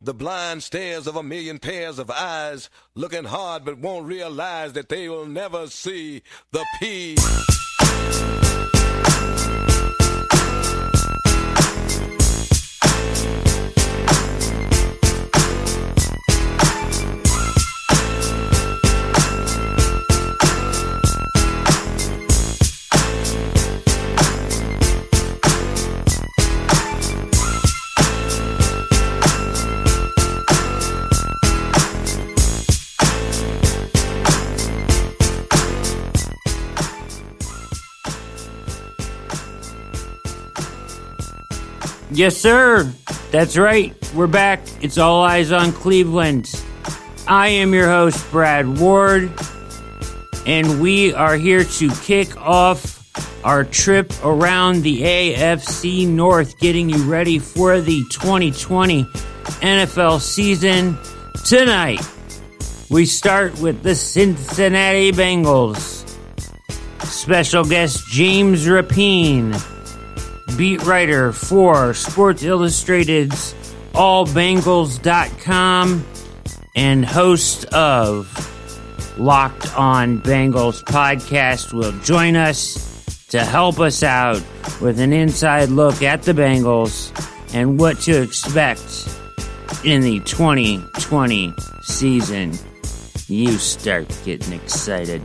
The blind stares of a million pairs of eyes, looking hard but won't realize that they will never see the P. Yes, sir. That's right. We're back. It's all eyes on Cleveland. I am your host, Brad Ward, and we are here to kick off our trip around the AFC North, getting you ready for the 2020 NFL season. Tonight, we start with the Cincinnati Bengals. Special guest James Rapien beat writer for Sports Illustrated's AllBengals.com and host of Locked On Bengals podcast will join us to help us out with an inside look at the Bengals and what to expect in the 2020 season. You start getting excited.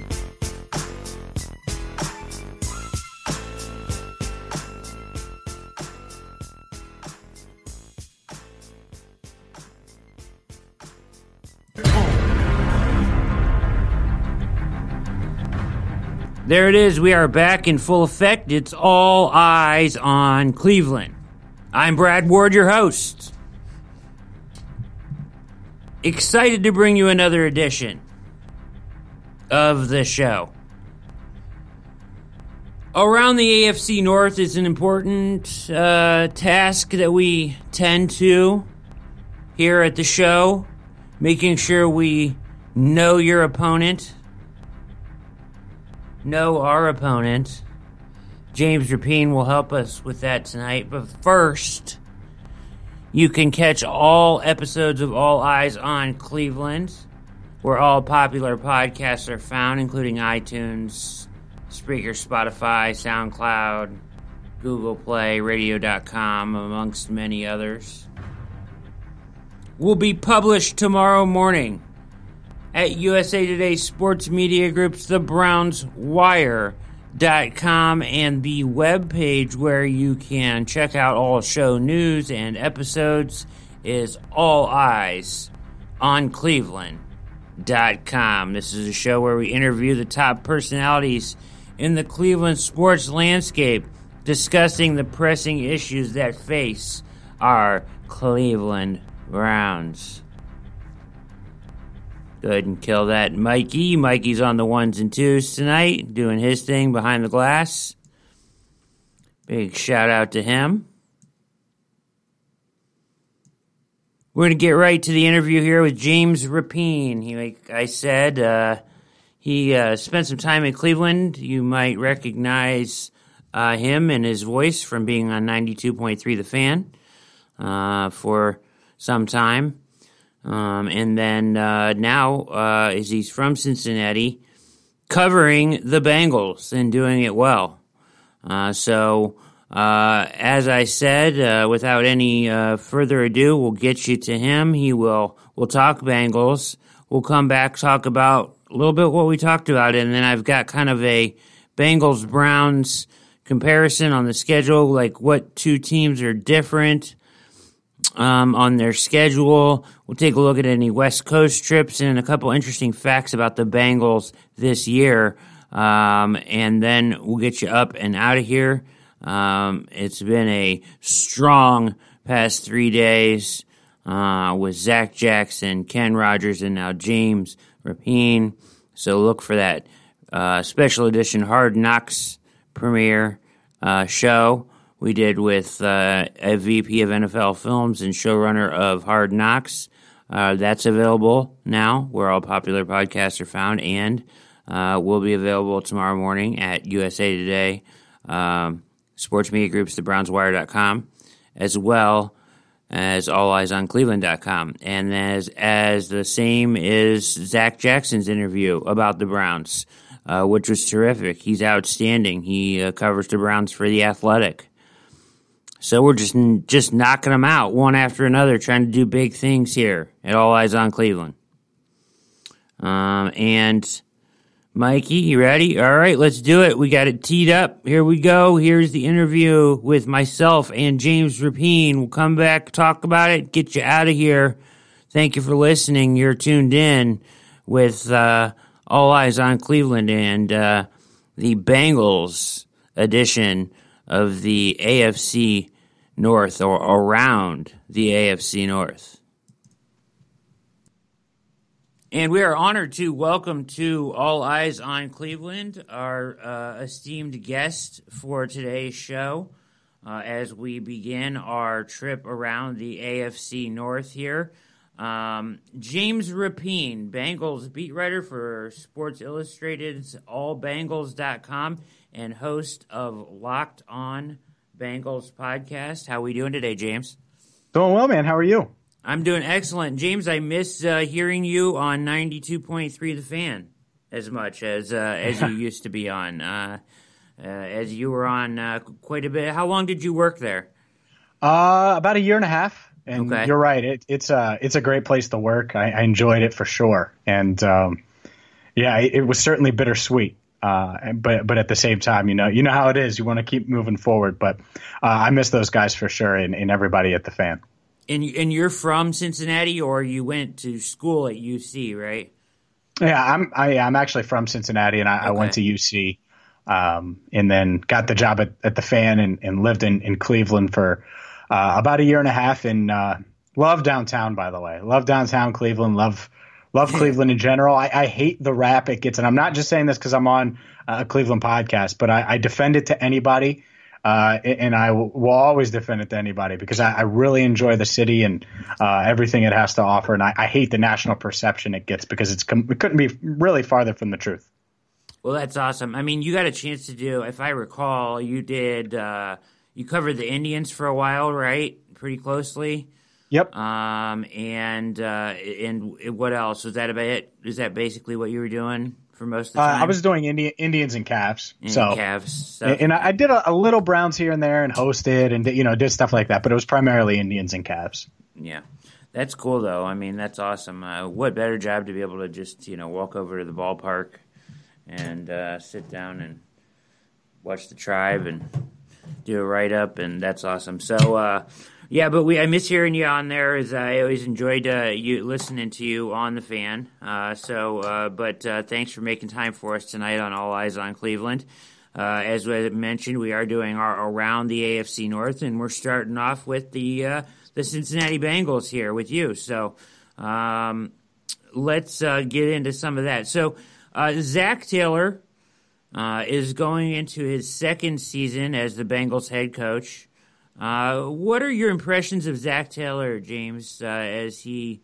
There it is. We are back in full effect. It's all eyes on Cleveland. I'm Brad Ward, your host. Excited to bring you another edition of the show. Around the AFC North is an important uh, task that we tend to here at the show, making sure we know your opponent know our opponent. James Rapien will help us with that tonight. But first, you can catch all episodes of All Eyes on Cleveland, where all popular podcasts are found, including iTunes, Spreaker, Spotify, SoundCloud, Google Play, Radio.com, amongst many others. Will be published tomorrow morning at USA Today Sports Media Group's The Browns Wire.com and the web page where you can check out all show news and episodes is All Eyes on Cleveland.com. This is a show where we interview the top personalities in the Cleveland sports landscape, discussing the pressing issues that face our Cleveland Browns. Go ahead and kill that Mikey. Mikey's on the ones and twos tonight, doing his thing behind the glass. Big shout out to him. We're going to get right to the interview here with James Rapien. He, like I said, uh, he uh, spent some time in Cleveland. You might recognize uh, him and his voice from being on 92.3 The Fan uh, for some time. Um, and then uh, now, uh, as he's from Cincinnati, covering the Bengals and doing it well. Uh, so, uh, as I said, uh, without any uh, further ado, we'll get you to him. He will. We'll talk Bengals. We'll come back talk about a little bit what we talked about, and then I've got kind of a Bengals Browns comparison on the schedule, like what two teams are different um, on their schedule. We'll take a look at any West Coast trips and a couple interesting facts about the Bengals this year. Um, and then we'll get you up and out of here. Um, it's been a strong past three days uh, with Zac Jackson, Ken Rogers, and now James Rapien. So look for that uh, special edition Hard Knocks premiere uh, show we did with uh, a VP of NFL Films and showrunner of Hard Knocks. Uh, that's available now where all popular podcasts are found and uh, will be available tomorrow morning at USA Today, um, Sports Media Groups, thebrownswire.com, as well as allEyesOnCleveland.com. And as, as the same is Zac Jackson's interview about the Browns, uh, which was terrific. He's outstanding. He uh, covers the Browns for The Athletic. So we're just just knocking them out one after another, trying to do big things here at All Eyes on Cleveland. Um, and Mikey, you ready? All right, let's do it. We got it teed up. Here we go. Here's the interview with myself and James Rapien. We'll come back, talk about it, get you out of here. Thank you for listening. You're tuned in with uh, All Eyes on Cleveland and uh, the Bengals edition of the AFC North or around the AFC North. And we are honored to welcome to All Eyes on Cleveland our uh, esteemed guest for today's show uh, as we begin our trip around the AFC North here. Um, James Rapien, Bengals beat writer for Sports Illustrated's AllBengals.com and host of Locked On Bengals podcast. How are we doing today, James? Doing well, man. How are you? I'm doing excellent, James. I miss uh, hearing you on 92.3 The Fan as much as uh, as you used to be on. Uh, uh as you were on uh, quite a bit. How long did you work there? Uh, about a year and a half. And okay. you're right. It, it's a it's a great place to work. I, I enjoyed it for sure. And um, yeah, it, it, was certainly bittersweet. But but at the same time, you know you know how it is. You want to keep moving forward. But I miss those guys for sure, and, and everybody at the fan. And and you're from Cincinnati, or you went to school at UC, right? Yeah, I'm. I, am actually from Cincinnati, and I, okay. I went to UC, um, and then got the job at, at the Fan, and, and lived in, in Cleveland for uh, about a year and a half. And uh, love downtown, by the way. Love downtown Cleveland. Love love Cleveland in general. I, I, hate the rap it gets, and I'm not just saying this because I'm on a Cleveland podcast, but I, I defend it to anybody uh, and I will always defend it to anybody because I, I really enjoy the city and uh, everything it has to offer, and I, I, hate the national perception it gets because it's it couldn't be really farther from the truth. Well, that's awesome. I mean, you got a chance to do, if I recall, you did uh, you covered the Indians for a while, right? Pretty closely. Yep. Um, and uh, and what else was that about? It is that basically what you were doing? for most of the time? Uh, I was doing Indi- Indians and Cavs. And so Cavs, and, and I, I, did a, a, little Browns here and there and hosted and you know did stuff like that, but it was primarily Indians and Cavs. Yeah. That's cool, though. I mean, that's awesome. Uh, what better job to be able to just, you know, walk over to the ballpark and uh, sit down and watch the tribe and do a write up, and that's awesome. So, uh, yeah, but we I miss hearing you on there. As I always enjoyed uh, you listening to you on the fan. Uh, so, uh, but uh, thanks for making time for us tonight on All Eyes on Cleveland. Uh, as I mentioned, we are doing our around the AFC North, and we're starting off with the uh, the Cincinnati Bengals here with you. So, um, let's get into some of that. So, Zac Taylor is going into his second season as the Bengals head coach. Uh, what are your impressions of Zac Taylor, James, uh, as he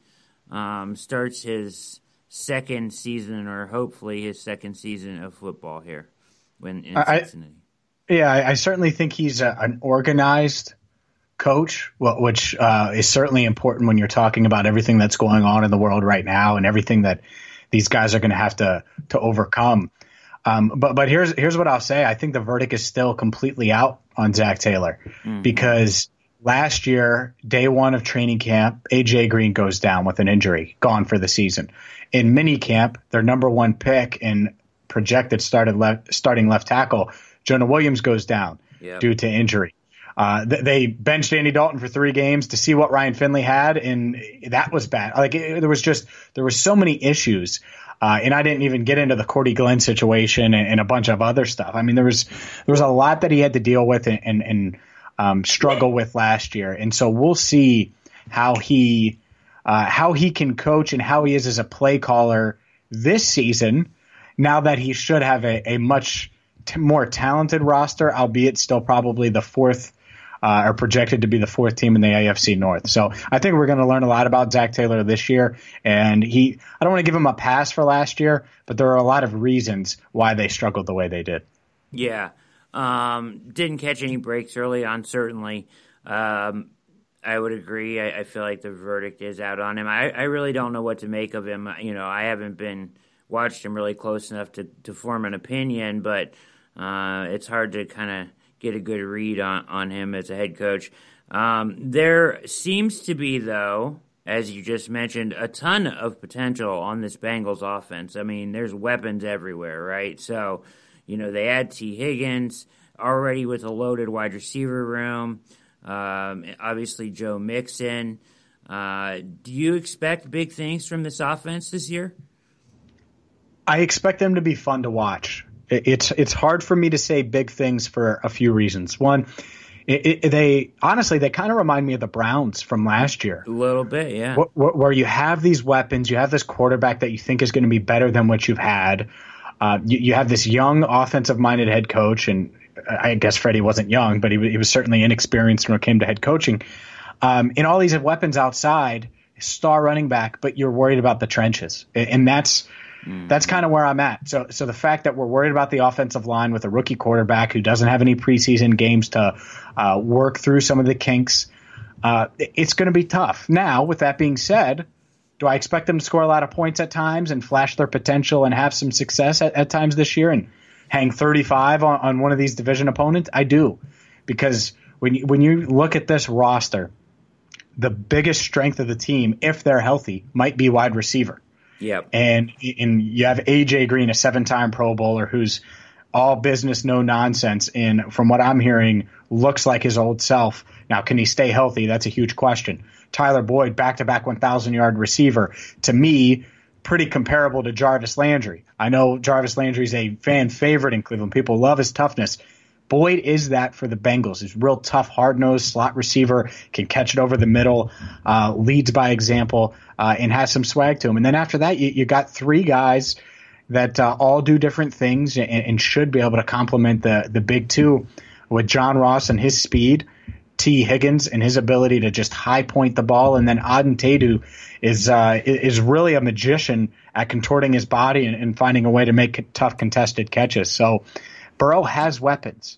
um, starts his second season, or hopefully his second season of football here when in I, Cincinnati? Yeah, I, I, certainly think he's a, an organized coach, which uh, is certainly important when you're talking about everything that's going on in the world right now and everything that these guys are going to have to to overcome. Um, but but here's here's what I'll say. I think the verdict is still completely out on Zac Taylor mm-hmm. because last year, day one of training camp, AJ Green goes down with an injury, gone for the season. In mini camp, their number one pick and projected started left, starting left tackle, Jonah Williams goes down yep. due to injury. Uh, they benched Andy Dalton for three games to see what Ryan Finley had, and that was bad. Like it, there was just there were so many issues uh, and I didn't even get into the Cordy Glenn situation and, and, a bunch of other stuff. I mean, there was there was a lot that he had to deal with and, and, and um, struggle with last year, and so we'll see how he uh, how he can coach and how he is as a play caller this season. Now that he should have a, a much t- more talented roster, albeit still probably the fourth uh, are projected to be the fourth team in the AFC North. So I think we're going to learn a lot about Zac Taylor this year. And he, I don't want to give him a pass for last year, but there are a lot of reasons why they struggled the way they did. Yeah. Um, didn't catch any breaks early on, certainly. Um, I would agree. I, I, feel like the verdict is out on him. I, I really don't know what to make of him. You know, I haven't been watched him really close enough to, to form an opinion, but uh, it's hard to kind of get a good read on, on him as a head coach. Um, there seems to be, though, as you just mentioned, a ton of potential on this Bengals offense. I mean, there's weapons everywhere, right? So, you know, they add Tee Higgins already with a loaded wide receiver room. Um, obviously, Joe Mixon. Uh, do you expect big things from this offense this year? I expect them to be fun to watch. It's it's hard for me to say big things for a few reasons. One, it, it, they honestly they kind of remind me of the Browns from last year. A little bit, yeah. Where, where you have these weapons, you have this quarterback that you think is going to be better than what you've had. Uh, you, you, have this young offensive-minded head coach, and I guess Freddie wasn't young, but he, he was certainly inexperienced when it came to head coaching. Um, and all these weapons outside, star running back, but you're worried about the trenches, and that's Mm. That's kind of where I'm at. So, so the fact that we're worried about the offensive line with a rookie quarterback who doesn't have any preseason games to uh, work through some of the kinks, uh, it's going to be tough. Now, with that being said, do I expect them to score a lot of points at times and flash their potential and have some success at, at times this year and hang 35 on, on one of these division opponents? I do, because when you, when you look at this roster, the biggest strength of the team, if they're healthy, might be wide receiver. Yep. And and you have AJ Green, a seven-time Pro Bowler, who's all business, no nonsense, and from what I'm hearing, looks like his old self. Now, can he stay healthy? That's a huge question. Tyler Boyd, back-to-back 1,000-yard receiver, to me, pretty comparable to Jarvis Landry. I know Jarvis Landry is a fan favorite in Cleveland. People love his toughness. Boyd is that for the Bengals. He's real tough, hard nosed slot receiver, can catch it over the middle, uh, leads by example, uh, and has some swag to him. And then after that, you, you got three guys that uh, all do different things and, and, should be able to complement the the big two with John Ross and his speed, Tee Higgins and his ability to just high point the ball, and then Auden Tate is uh, is really a magician at contorting his body and, and finding a way to make tough contested catches. So Burrow has weapons.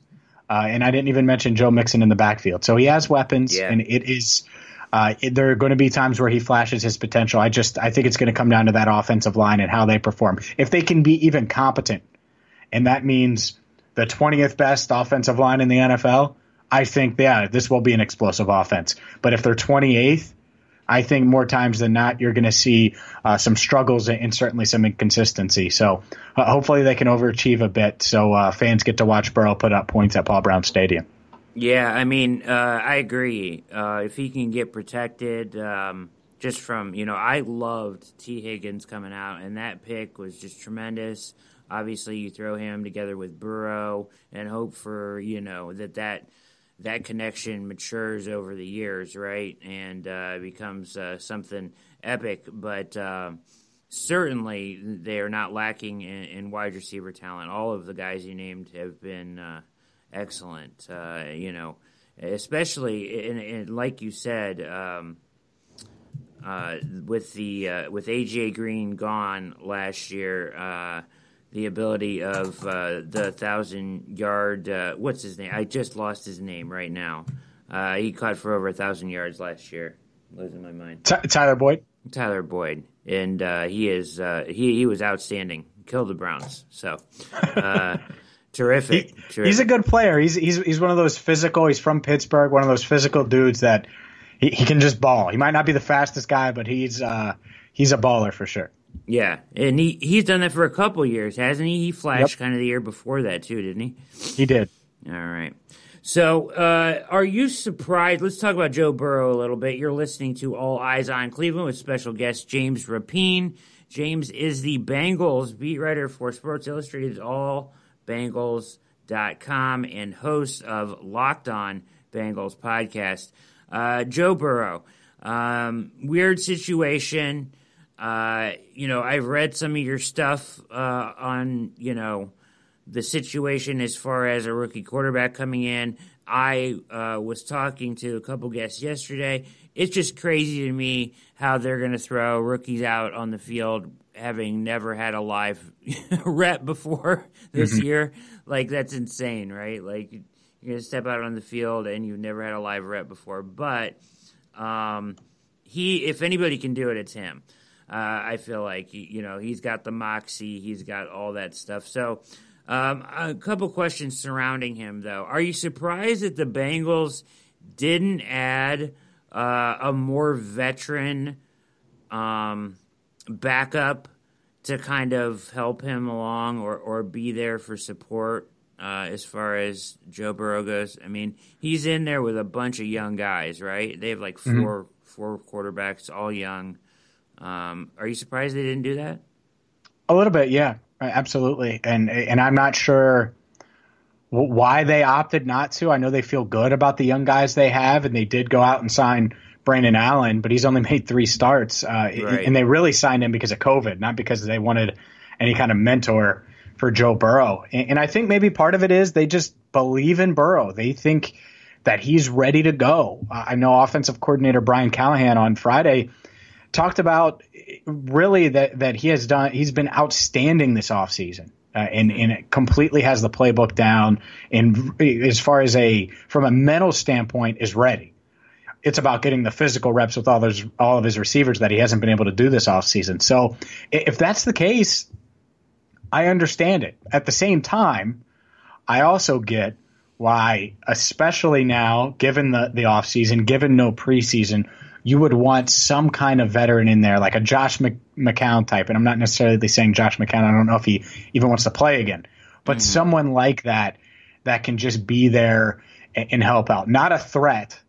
Uh, and I didn't even mention Joe Mixon in the backfield. So he has weapons, yeah. and it is. Uh, it, there are going to be times where he flashes his potential. I just I think it's going to come down to that offensive line and how they perform. If they can be even competent, and that means the 20th best offensive line in the NFL, I think yeah, this will be an explosive offense. But if they're 28th, I think more times than not, you're going to see uh, some struggles and certainly some inconsistency. So uh, hopefully they can overachieve a bit so uh, fans get to watch Burrow put up points at Paul Brown Stadium. Yeah, I mean, uh, I agree. Uh, if he can get protected, um, just from, you know, I loved Tee Higgins coming out, and that pick was just tremendous. Obviously, you throw him together with Burrow and hope for, you know, that that – that connection matures over the years, right, and uh, becomes uh, something epic. But uh, certainly, they are not lacking in, in, wide receiver talent. All of the guys you named have been uh, excellent. Uh, you know, especially in, in like you said. Um, uh, with the with AJ Green gone last year, the ability of uh, the thousand yard. Uh, what's his name? I just lost his name right now. Uh, he caught for over a thousand yards last year. Losing my mind. T- Tyler Boyd. Tyler Boyd, and uh, he is uh, he he was outstanding. Killed the Browns. So. Uh, terrific, he, terrific. He's a good player. He's he's he's one of those physical. He's from Pittsburgh. One of those physical dudes that he, he can just ball. He might not be the fastest guy, but he's he's a baller for sure. Yeah, and he he's done that for a couple years, hasn't he? He flashed yep. kind of the year before that too, didn't he? He did. All right. So, uh, are you surprised? Let's talk about Joe Burrow a little bit. You're listening to All Eyes on Cleveland with special guest James Rapien. James is the Bengals beat writer for Sports Illustrated's AllBengals.com and host of Locked On Bengals podcast. Uh, Joe Burrow, um, weird situation. Uh, you know, I've read some of your stuff uh, on, you know, the situation as far as a rookie quarterback coming in. I uh, was talking to a couple guests yesterday. It's just crazy to me how they're going to throw rookies out on the field having never had a live rep before this mm-hmm. year. Like, that's insane, right? Like, you're going to step out on the field and you've never had a live rep before. But Um, he, if anybody can do it, it's him. Uh, I feel like you know he's got the moxie, he's got all that stuff. So, um, a couple questions surrounding him, though. Are you surprised that the Bengals didn't add uh, a more veteran um, backup to kind of help him along or, or be there for support? Uh, as far as Joe Burrow goes, I mean, he's in there with a bunch of young guys, right? They have like 4 mm-hmm. four quarterbacks, all young. Um, are you surprised they didn't do that? A little bit, yeah, absolutely. And and I'm not sure why they opted not to. I know they feel good about the young guys they have, and they did go out and sign Brandon Allen, but he's only made three starts, uh, right. and they really signed him because of COVID, not because they wanted any kind of mentor for Joe Burrow. And, and I think maybe part of it is they just believe in Burrow. They think that he's ready to go. I know offensive coordinator Brian Callahan on Friday talked about really that that he has done he's been outstanding this offseason. Uh, and and completely has the playbook down and as far as a from a mental standpoint is ready. It's about getting the physical reps with all those all of his receivers that he hasn't been able to do this offseason. So if that's the case, I understand it. At the same time, I also get why, especially now, given the, the offseason, given no preseason, you would want some kind of veteran in there, like a Josh McCown type. And I'm not necessarily saying Josh McCown. I don't know if he even wants to play again, but mm-hmm. someone like that that can just be there and, and help out. Not a threat,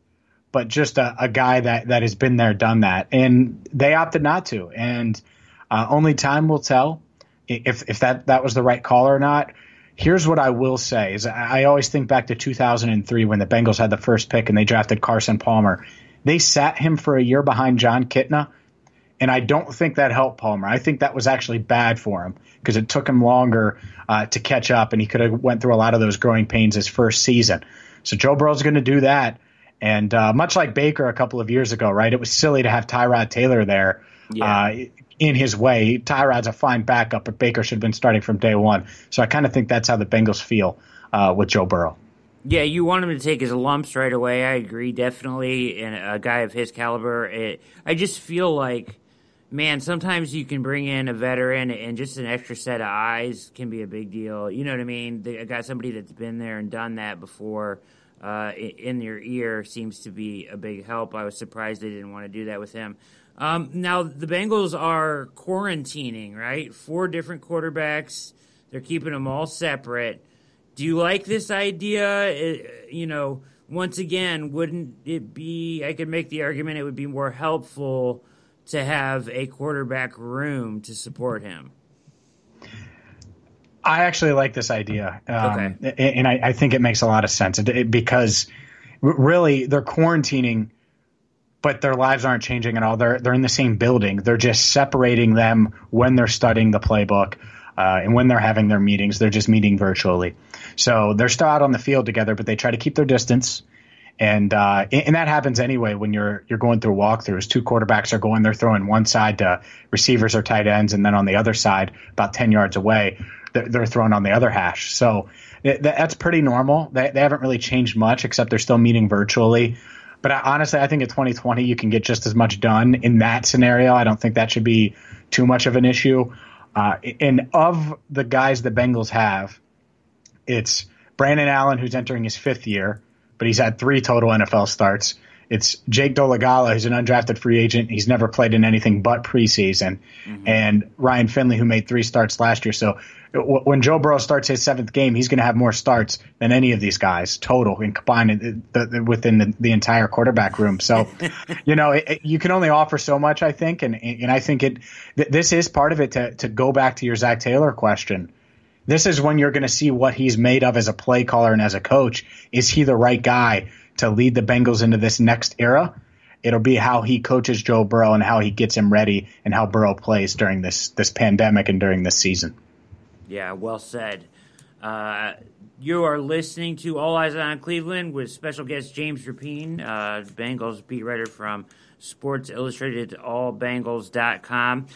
but just a, a, guy that, that has been there, done that. And they opted not to. And uh, only time will tell if, if that, that was the right call or not. Here's what I will say is I always think back to 2003 when the Bengals had the first pick and they drafted Carson Palmer they sat him for a year behind Jon Kitna, and I don't think that helped Palmer. I think that was actually bad for him because it took him longer uh, to catch up, and he could have went through a lot of those growing pains his first season. So Joe Burrow's going to do that, and uh, much like Baker a couple of years ago, right? It was silly to have Tyrod Taylor there. Yeah. Uh, in his way, Tyrod's a fine backup, but Baker should have been starting from day one. So I kind of think that's how the Bengals feel uh, with Joe Burrow. Yeah, you want him to take his lumps right away. I agree, definitely. And a guy of his caliber, it, I just feel like, man, sometimes you can bring in a veteran and just an extra set of eyes can be a big deal. You know what I mean? The, got somebody that's been there and done that before uh, in your ear seems to be a big help. I was surprised they didn't want to do that with him. Um, now the Bengals are quarantining, right? Four different quarterbacks. They're keeping them all separate. Do you like this idea? It, you know, once again, wouldn't it be? I could make the argument it would be more helpful to have a quarterback room to support him. I actually like this idea, um, okay. and I, I, think it makes a lot of sense because really they're quarantining, but their lives aren't changing at all. They're they're in the same building. They're just separating them when they're studying the playbook. Uh, and when they're having their meetings, they're just meeting virtually. So they're still out on the field together, but they try to keep their distance. And uh, and that happens anyway when you're you're going through walkthroughs. Two quarterbacks are going, they're throwing one side to receivers or tight ends, and then on the other side, about ten yards away, they're, they're throwing on the other hash. So it, that's pretty normal. They, they haven't really changed much, except they're still meeting virtually. But I, honestly, I think in 2020 you can get just as much done in that scenario. I don't think that should be too much of an issue. Uh, and of the guys the Bengals have, it's Brandon Allen, who's entering his fifth year, but he's had three total NFL starts. It's Jake Dolegala, who's an undrafted free agent. He's never played in anything but preseason. Mm-hmm. And Ryan Finley, who made three starts last year. So w- when Joe Burrow starts his seventh game, he's going to have more starts than any of these guys total and combined the, the, within the, the, entire quarterback room. So, you know, it, it, you can only offer so much, I think. And, and I think it, th- this is part of it to, to go back to your Zac Taylor question this is when you're going to see what he's made of as a play caller and as a coach. Is he the right guy to lead the Bengals into this next era? It'll be how he coaches Joe Burrow and how he gets him ready and how Burrow plays during this this pandemic and during this season. Yeah, well said. Uh, you are listening to All Eyes on Cleveland with special guest James Rapien, uh, Bengals beat writer from Sports Illustrated, allbengals.com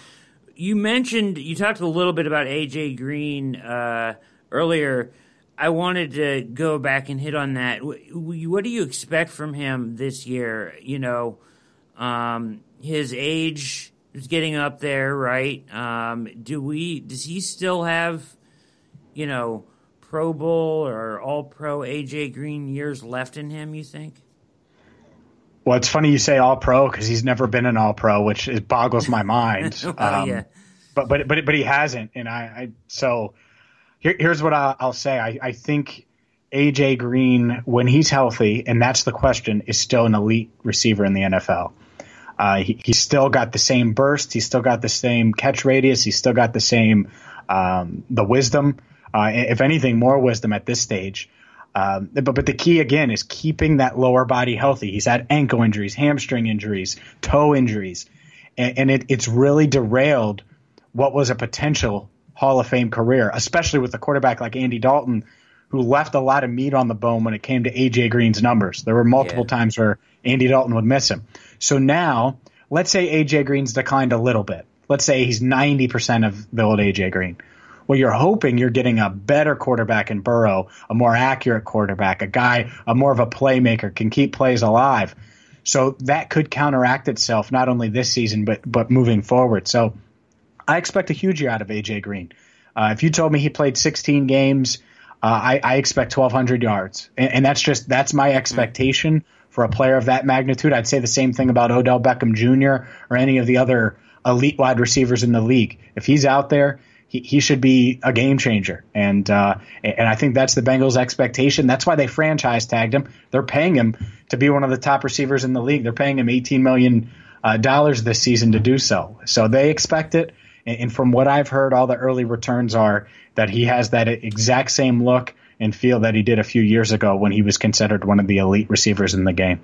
you mentioned you talked a little bit about AJ Green uh, earlier. I wanted to go back and hit on that. What do you expect from him this year? You know, Um, his age is getting up there, right? Um, do we? Does he still have, you know, Pro Bowl or All Pro AJ Green years left in him? You think? Well, it's funny you say All Pro because he's never been an All Pro, which it boggles my mind. well, um, yeah. but but but but he hasn't, and I, I so here, here's what I'll, I'll say. I, I think AJ Green, when he's healthy, and that's the question, is still an elite receiver in the NFL. Uh, he, he's still got the same burst. He's still got the same catch radius. He's still got the same um, the wisdom. Uh, if anything, more wisdom at this stage. Um, but but the key again is keeping that lower body healthy. He's had ankle injuries, hamstring injuries, toe injuries, and, and it, it's really derailed what was a potential Hall of Fame career, especially with a quarterback like Andy Dalton, who left a lot of meat on the bone when it came to AJ Green's numbers. There were multiple Yeah. times where Andy Dalton would miss him. So now, let's say AJ Green's declined a little bit. Let's say he's 90% of the old AJ Green. Well, you're hoping you're getting a better quarterback in Burrow, a more accurate quarterback, a guy, a more of a playmaker, can keep plays alive. So that could counteract itself not only this season but but moving forward. So I expect a huge year out of AJ Green. Uh, if you told me he played 16 games, uh, I, I expect 1,200 yards, and, and that's just that's my expectation for a player of that magnitude. I'd say the same thing about Odell Beckham Jr. or any of the other elite wide receivers in the league. If he's out there, he, he should be a game changer, and uh, and I think that's the Bengals' expectation. That's why they franchise tagged him. They're paying him to be one of the top receivers in the league. They're paying him 18 million uh, dollars this season to do so. So they expect it. And, from what I've heard, all the early returns are that he has that exact same look and feel that he did a few years ago when he was considered one of the elite receivers in the game.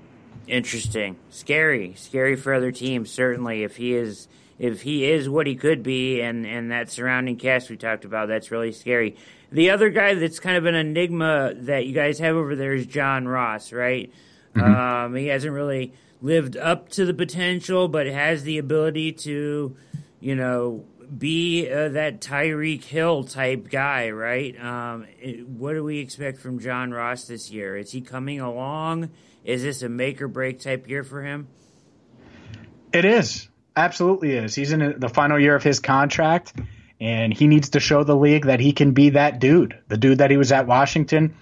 Interesting, scary, scary for other teams. Certainly, if he is if he is what he could be, and and that surrounding cast we talked about, that's really scary. The other guy that's kind of an enigma that you guys have over there is John Ross, right? Um, he hasn't really lived up to the potential, but has the ability to, you know, be uh, that Tyreek Hill type guy, right? Um, what do we expect from John Ross this year? Is he coming along? Is this a make or break type year for him? It is. Absolutely is. He's in the final year of his contract, and he needs to show the league that he can be that dude, the dude that he was at Washington,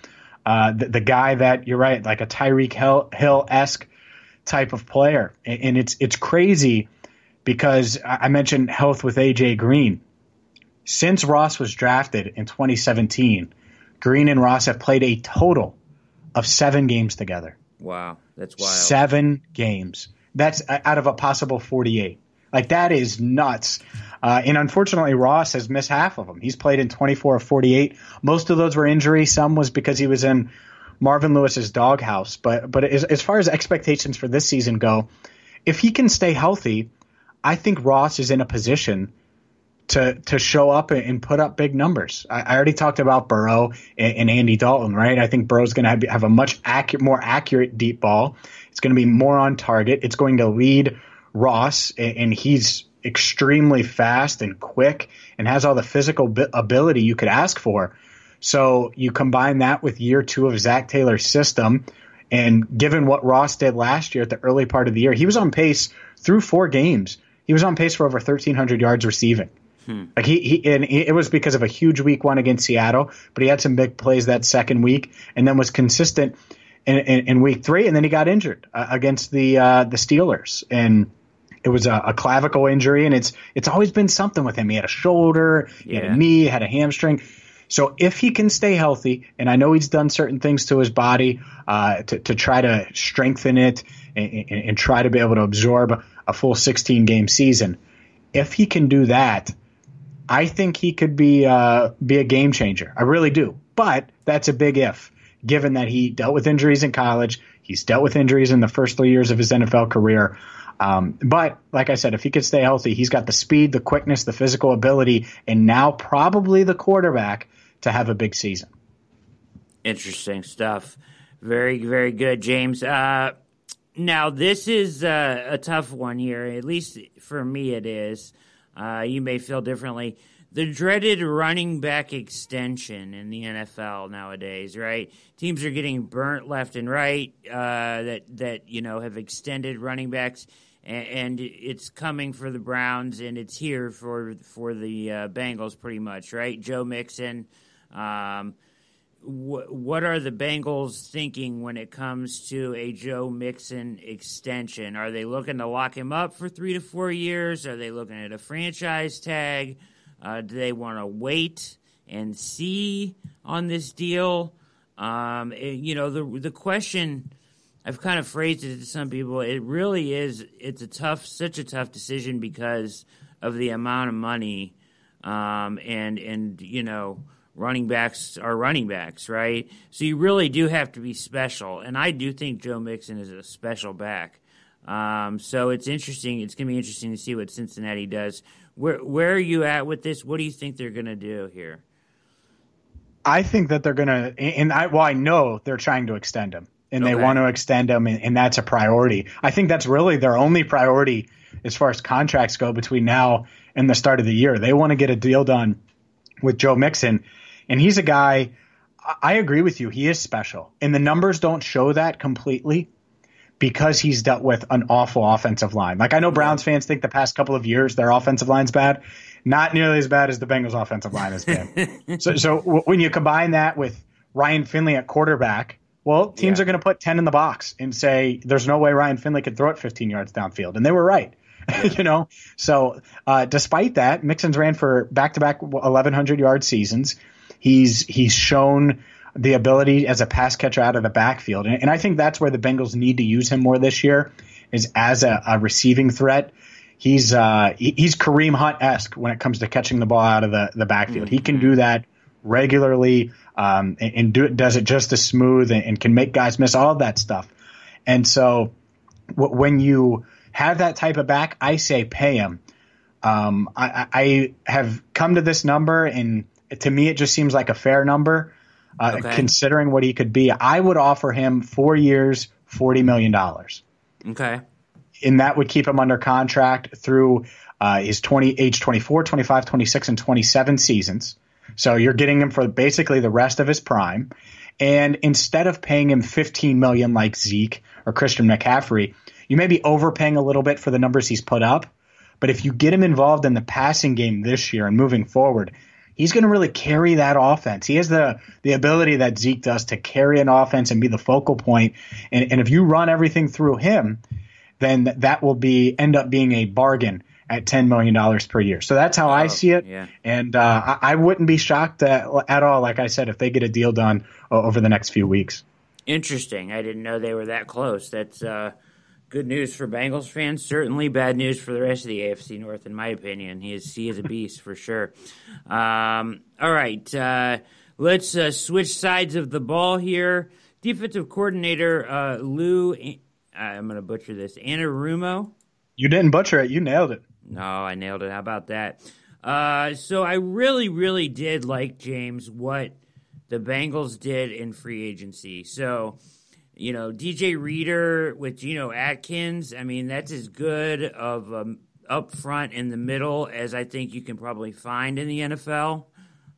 uh, the, the guy that you're right, like a Tyreek Hill esque type of player. And, and it's it's crazy because I mentioned health with AJ Green. Since Ross was drafted in 2017, Green and Ross have played a total of seven games together. Wow, that's wild. Seven games. That's out of a possible 48. Like, that is nuts. Uh, and unfortunately, Ross has missed half of them. He's played in 24 of 48. Most of those were injury. Some was because he was in Marvin Lewis's doghouse. But, but as, as far as expectations for this season go, if he can stay healthy, I think Ross is in a position to to show up and, put up big numbers. I, I already talked about Burrow and, and Andy Dalton, right? I think Burrow's going to have, have a much accurate, more accurate deep ball. It's going to be more on target. It's going to lead Ross, and, and he's extremely fast and quick and has all the physical bi- ability you could ask for. So you combine that with year two of Zac Taylor's system, and given what Ross did last year at the early part of the year, he was on pace through four games. He was on pace for over 1,300 yards receiving. Like he, he and it was because of a huge week one against Seattle, but he had some big plays that second week, and then was consistent in, in, in week three, and then he got injured uh, against the uh, the Steelers, and it was a, a clavicle injury, and it's it's always been something with him. He had a shoulder, he had a knee, had a hamstring. So if he can stay healthy, and I know he's done certain things to his body uh, to, to try to strengthen it and, and, and try to be able to absorb a full 16 game season, if he can do that, I think he could be uh, be a game changer. I really do. But that's a big if, given that he dealt with injuries in college. He's dealt with injuries in the first three years of his NFL career. Um, but like I said, if he could stay healthy, he's got the speed, the quickness, the physical ability, and now probably the quarterback to have a big season. Interesting stuff. Very, very good, James. Uh, now, this is uh, a tough one here. At least for me, it is. Uh, you may feel differently. The dreaded running back extension in the NFL nowadays, right? Teams are getting burnt left and right. Uh, that that you know have extended running backs, and, it's coming for the Browns, and it's here for for the uh, Bengals, pretty much, right? Joe Mixon. Um, wh- what are the Bengals thinking when it comes to a Joe Mixon extension? Are they looking to lock him up for three to four years? Are they looking at a franchise tag? Uh, do they want to wait and see on this deal? Um, you know, the the question I've kind of phrased it to some people. It really is. It's a tough, such a tough decision because of the amount of money, um, and and you know, running backs are running backs, right? So you really do have to be special, and I do think Joe Mixon is a special back. Um, so it's interesting. It's going to be interesting to see what Cincinnati does. Where where are you at with this? What do you think they're going to do here? I think that they're going to, and I well, I know they're trying to extend him, and okay. they want to extend him, and, and that's a priority. I think that's really their only priority as far as contracts go between now and the start of the year. They want to get a deal done with Joe Mixon, and he's a guy. I agree with you. He is special, and the numbers don't show that completely because he's dealt with an awful offensive line. Like I know Browns fans think the past couple of years their offensive line's bad not nearly as bad as the Bengals offensive line has been. so, so when you combine that with Ryan Finley at quarterback, well, teams yeah. are going to put 10 in the box and say, there's no way Ryan Finley could throw it 15 yards downfield. And they were right. you know, so uh, despite that, Mixon's ran for back-to-back 1,100 yard seasons. He's he's shown the ability as a pass catcher out of the backfield, and, and I think that's where the Bengals need to use him more this year, is as a, a receiving threat he's uh, he's Kareem Hunt esque when it comes to catching the ball out of the the backfield. Mm-hmm. He can do that regularly um, and, and, do it does it just as smooth and, and, can make guys miss all of that stuff. And so w- when you have that type of back, I say pay him. Um, I, I, have come to this number, and to me, it just seems like a fair number, uh, okay. considering what he could be. I would offer him four years, forty million dollars. Okay and that would keep him under contract through uh, his 20 age 24 25 26 and 27 seasons so you're getting him for basically the rest of his prime and instead of paying him 15 million like zeke or christian mccaffrey you may be overpaying a little bit for the numbers he's put up but if you get him involved in the passing game this year and moving forward he's going to really carry that offense. He has the the ability that Zeke does to carry an offense and be the focal point. And, and if you run everything through him, then that will be end up being a bargain at $10 million per year. So that's how oh, I see it. Yeah. And uh, I, I, wouldn't be shocked at, at, all, like I said, if they get a deal done over the next few weeks. Interesting. I didn't know they were that close. That's uh, good news for Bengals fans. Certainly bad news for the rest of the AFC North, in my opinion. He is, he is a beast for sure. Um, all right. Uh, let's uh, switch sides of the ball here. Defensive coordinator uh, Lou I'm going to butcher this. Anarumo. You didn't butcher it. You nailed it. No, I nailed it. How about that? Uh, so I really, really did like James what the Bengals did in free agency. So, you know, DJ Reader with Geno Atkins. I mean, that's as good of um, up front in the middle as I think you can probably find in the NFL.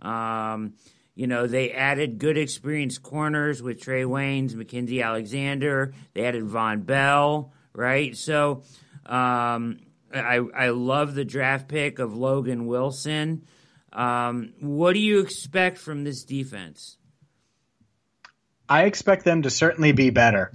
Um, you know, they added good experienced corners with Trae Waynes, Mackensie Alexander. They added Vonn Bell, right? So um, I, I love the draft pick of Logan Wilson. Um, what do you expect from this defense? I expect them to certainly be better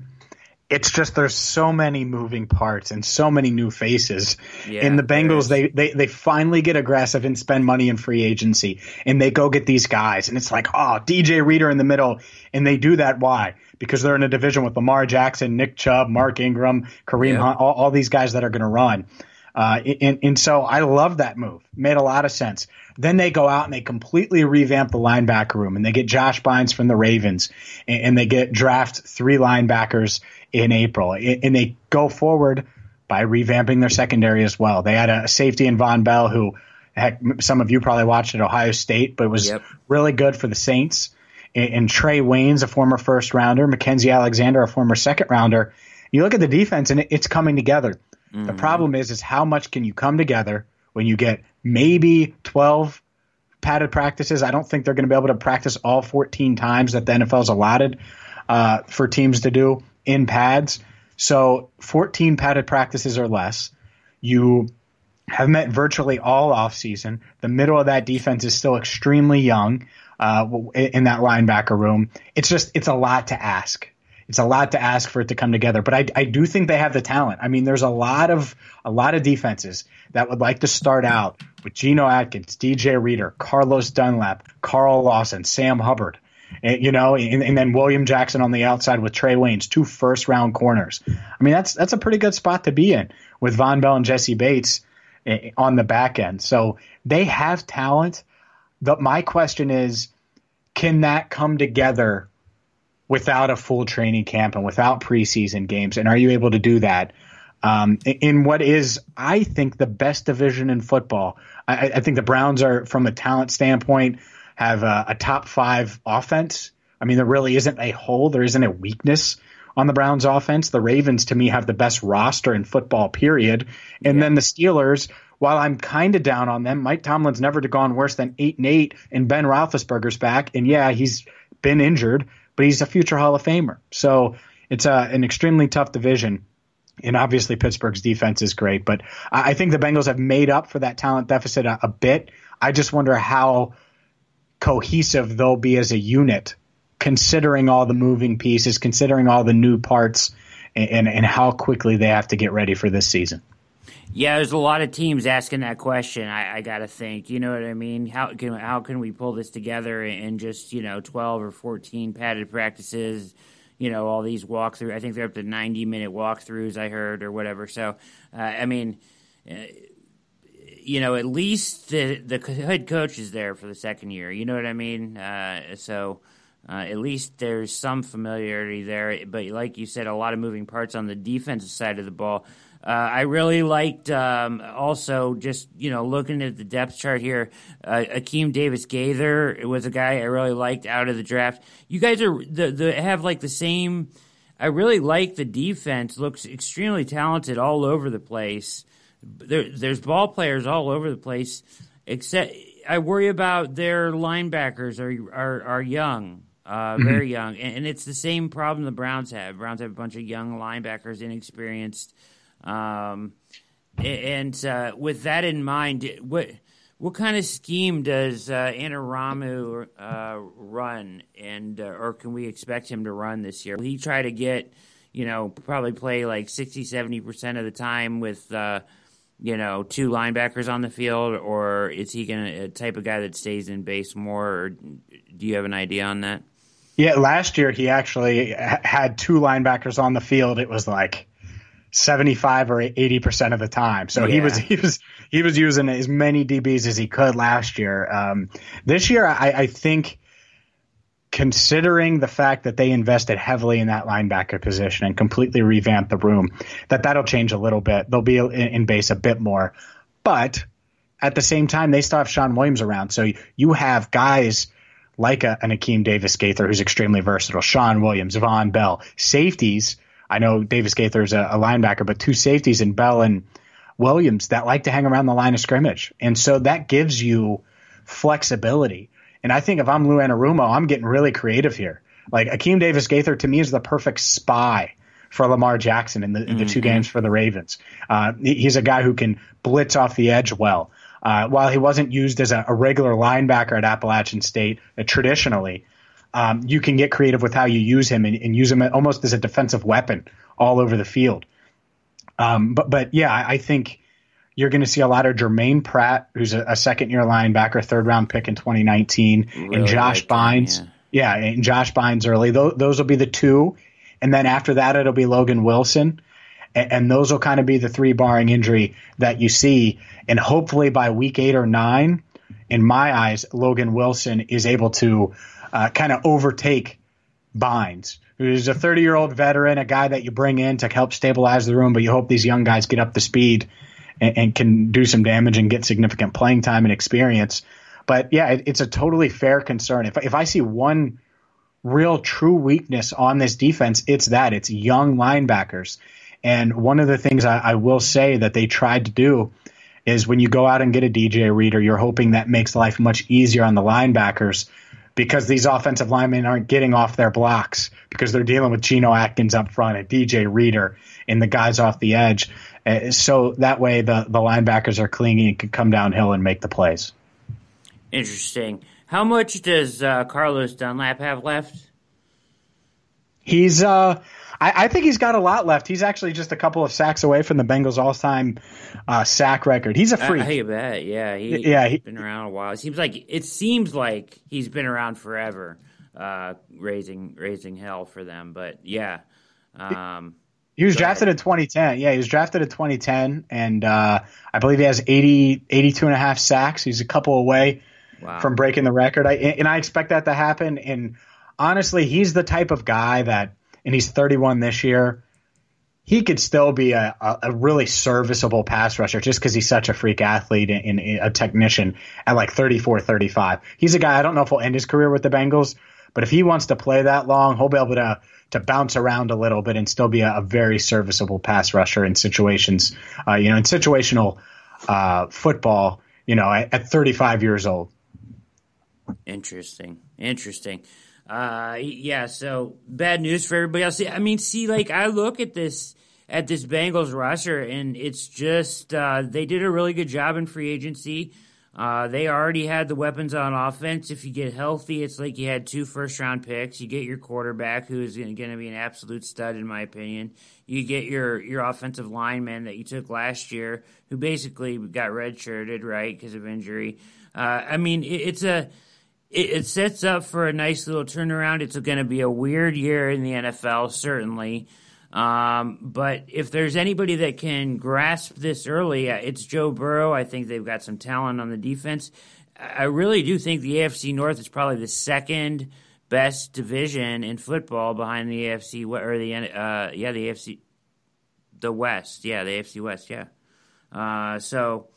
it's just there's so many moving parts and so many new faces. Yeah, in the Bengals, they, they they finally get aggressive and spend money in free agency, and they go get these guys, and it's like, oh, DJ Reader in the middle, and they do that. Why? Because they're in a division with Lamar Jackson, Nick Chubb, Mark Ingram, Kareem yeah. Hunt, all, all these guys that are going to run. Uh, and, and so I love that move. Made a lot of sense. Then they go out and they completely revamp the linebacker room and they get Josh Bynes from the Ravens and, and they get draft three linebackers in April and they go forward by revamping their secondary as well. They had a safety in Vonn Bell who heck, some of you probably watched at Ohio State, but was yep. really good for the Saints. And, and Trae Waynes, a former first rounder, Mackensie Alexander, a former second rounder. You look at the defense and it, it's coming together. Mm-hmm. The problem is, is how much can you come together when you get maybe 12 padded practices? I don't think they're going to be able to practice all 14 times that the NFL's allotted uh, for teams to do in pads. So 14 padded practices or less. You have met virtually all offseason. The middle of that defense is still extremely young uh, in that linebacker room. It's just it's a lot to ask. It's a lot to ask for it to come together, but I, I do think they have the talent. I mean, there's a lot of a lot of defenses that would like to start out with Geno Atkins, DJ Reader, Carlos Dunlap, Carl Lawson, Sam Hubbard, and, you know, and, and, then William Jackson on the outside with Trae Waynes, two first round corners. I mean, that's that's a pretty good spot to be in with Vonn Bell and Jessie Bates eh, on the back end. So they have talent. The, my question is, can that come together without a full training camp and without preseason games? And are you able to do that um, in what is, I think, the best division in football? I, I think the Browns are, from a talent standpoint, have a, a, top five offense. I mean, there really isn't a hole, there isn't a weakness on the Browns offense. The Ravens, to me, have the best roster in football, period. And yeah. then the Steelers, while I'm kind of down on them, Mike Tomlin's never gone worse than eight and eight, and Ben Roethlisberger's back. And yeah, he's been injured, but he's a future Hall of Famer. So it's a, an extremely tough division. And obviously, Pittsburgh's defense is great, but I think the Bengals have made up for that talent deficit a, a bit. I just wonder how cohesive they'll be as a unit, considering all the moving pieces, considering all the new parts, and, and, and how quickly they have to get ready for this season. Yeah, there's a lot of teams asking that question. I, I got to think. You know what I mean? How can how can we pull this together in just you know 12 or 14 padded practices? You know all these walkthroughs. I think they're up to 90 minute walkthroughs. I heard or whatever. So uh, I mean. Uh, you know, at least the the head coach is there for the second year. You know what I mean? Uh, so uh, at least there's some familiarity there. But like you said, a lot of moving parts on the defensive side of the ball. Uh, I really liked um, also just you know looking at the depth chart here. Uh, Akeem Davis Gaither was a guy I really liked out of the draft. You guys are the, the have like the same. I really like the defense. Looks extremely talented all over the place. There, there's ball players all over the place. Except I worry about their linebackers are are, are young. Uh, mm-hmm. very young, and, and, it's the same problem the Browns have. Browns have a bunch of young linebackers, inexperienced. Um, and uh, with that in mind, what what kind of scheme does uh, Anarumo uh, run, and uh, or can we expect him to run this year? Will he try to get, you know, probably play like 60, 70 percent of the time with, uh, you know, two linebackers on the field, or is he going to a type of guy that stays in base more? Or do you have an idea on that? Yeah, last year he actually had two linebackers on the field. It was like 75 or 80 percent of the time. So yeah. he was he was he was using as many DBs as he could last year. Um, this year, I, I, think, considering the fact that they invested heavily in that linebacker position and completely revamped the room, that that'll change a little bit. They'll be in, in base a bit more, but at the same time, they still have Shawn Williams around. So you have guys like a, an Akeem Davis Gaither who's extremely versatile, Shawn Williams, Vonn Bell, safeties I know Davis Gaither's a, a linebacker, but two safeties in Bell and Williams that like to hang around the line of scrimmage. And so that gives you flexibility. And I think if I'm Lou Anarumo, I'm getting really creative here. Like Akeem Davis Gaither to me is the perfect spy for Lamar Jackson in the, in the mm-hmm. two games for the Ravens. Uh, he's a guy who can blitz off the edge well. Uh, while he wasn't used as a, a, regular linebacker at Appalachian State uh, traditionally, um, you can get creative with how you use him and, and, use him almost as a defensive weapon all over the field. Um, but but yeah, I think you're going to see a lot of Germaine Pratt, who's a, a second year linebacker, third round pick in 2019, really and Josh like Bynes. Him, yeah. yeah. and Josh Bynes early. Those, those will be the two, and then after that, it'll be Logan Wilson. And, and those will kind of be the three barring injury that you see. And hopefully by week eight or nine, in my eyes, Logan Wilson is able to uh, kind of overtake Bynes, who's a 30 year old veteran, a guy that you bring in to help stabilize the room, but you hope these young guys get up to speed and, and can do some damage and get significant playing time and experience. But yeah, it, it's a totally fair concern. If, if I see one real true weakness on this defense, it's that it's young linebackers. And one of the things I, I will say that they tried to do is when you go out and get a DJ Reader, you're hoping that makes life much easier on the linebackers because these offensive linemen aren't getting off their blocks because they're dealing with Geno Atkins up front and DJ Reader and the guys off the edge. Uh, so that way the, the linebackers are clingy and can come downhill and make the plays. Interesting. How much does uh, Carlos Dunlap have left? He's uh I, I, think he's got a lot left. He's actually just a couple of sacks away from the Bengals' all-time uh, sack record. He's a freak. I, I bet. Yeah, he, yeah, he's been around a while. It seems like it seems like he's been around forever, uh, raising raising hell for them. But yeah, um, he was drafted in 2010. Yeah, he was drafted in 2010, and uh, I believe he has 80, 82 and a half sacks. He's a couple away wow. from breaking the record. I, and I expect that to happen. And honestly, he's the type of guy that – and he's 31 this year, he could still be a, a, a really serviceable pass rusher just because he's such a freak athlete and, and, a technician at like 34, 35. He's a guy, I don't know if he'll end his career with the Bengals, but if he wants to play that long, he'll be able to to bounce around a little bit and still be a, a very serviceable pass rusher in situations, uh, you know, in situational uh, football, you know, at, at 35 years old. Interesting. Interesting. Uh, yeah. So bad news for everybody else. I mean, see, like I look at this at this Bengals roster, and it's just uh, they did a really good job in free agency. Uh, they already had the weapons on offense. If you get healthy, it's like you had two first round picks. You get your quarterback, who is going to be an absolute stud, in my opinion. You get your, your offensive lineman that you took last year, who basically got redshirted, right, because of injury. Uh, I mean, it, it's a it, it sets up for a nice little turnaround. It's going to be a weird year in the NFL, certainly. Um, but if there's anybody that can grasp this early, uh, it's Joe Burrow. I think they've got some talent on the defense. I really do think the AFC North is probably the second best division in football behind the AFC or the uh, yeah the AFC the West yeah the AFC West yeah. Uh, so,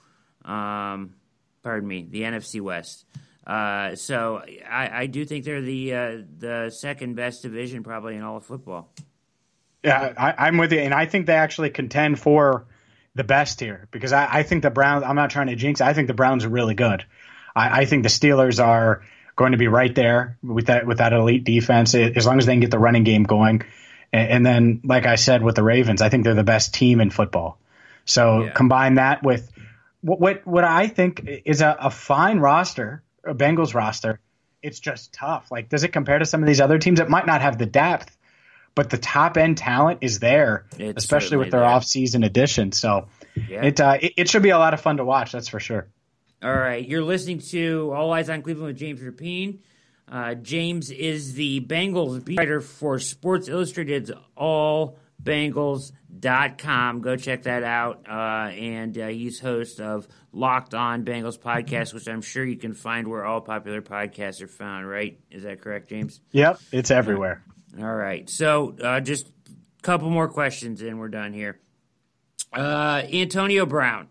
um, pardon me, the NFC West. Uh, so I, I, do think they're the uh, the second best division probably in all of football. Yeah, I, am with you, and I think they actually contend for the best here because I, I, think the Browns. I'm not trying to jinx. I think the Browns are really good. I, I, think the Steelers are going to be right there with that with that elite defense as long as they can get the running game going. And, and then, like I said, with the Ravens, I think they're the best team in football. So yeah. combine that with what what, what I think is a, a fine roster Bengals roster, it's just tough. Like, does it compare to some of these other teams? It might not have the depth, but the top end talent is there, it's especially with their off season addition. So yeah. it, uh, it, it should be a lot of fun to watch. That's for sure. All right, you're listening to All Eyes on Cleveland with James Rapien. Uh, James is the Bengals beat writer for Sports Illustrated's All Bengals.com. Go check that out. Uh, and uh, he's host of Locked On Bengals podcast, which I'm sure you can find where all popular podcasts are found, right? Is that correct, James? Yep, it's everywhere. All right. So uh, just a couple more questions and we're done here. Uh, Antonio Brown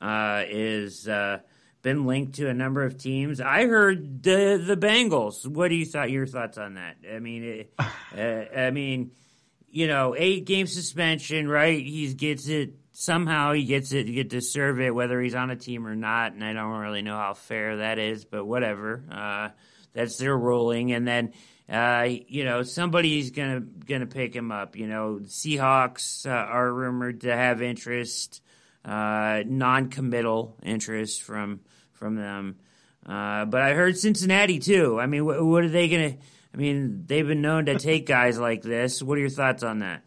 uh, is uh, been linked to a number of teams. I heard the the Bengals. What do you thought? Your thoughts on that? I mean, it, I mean you know, eight game suspension, right? He gets it somehow. He gets it. You get to serve it, whether he's on a team or not. And I don't really know how fair that is, but whatever. Uh, that's their ruling. And then, uh, you know, somebody's gonna gonna pick him up. You know, Seahawks uh, are rumored to have interest, uh, non-committal interest from from them. Uh, but I heard Cincinnati too. I mean, wh- what are they gonna? I mean, they've been known to take guys like this. What are your thoughts on that?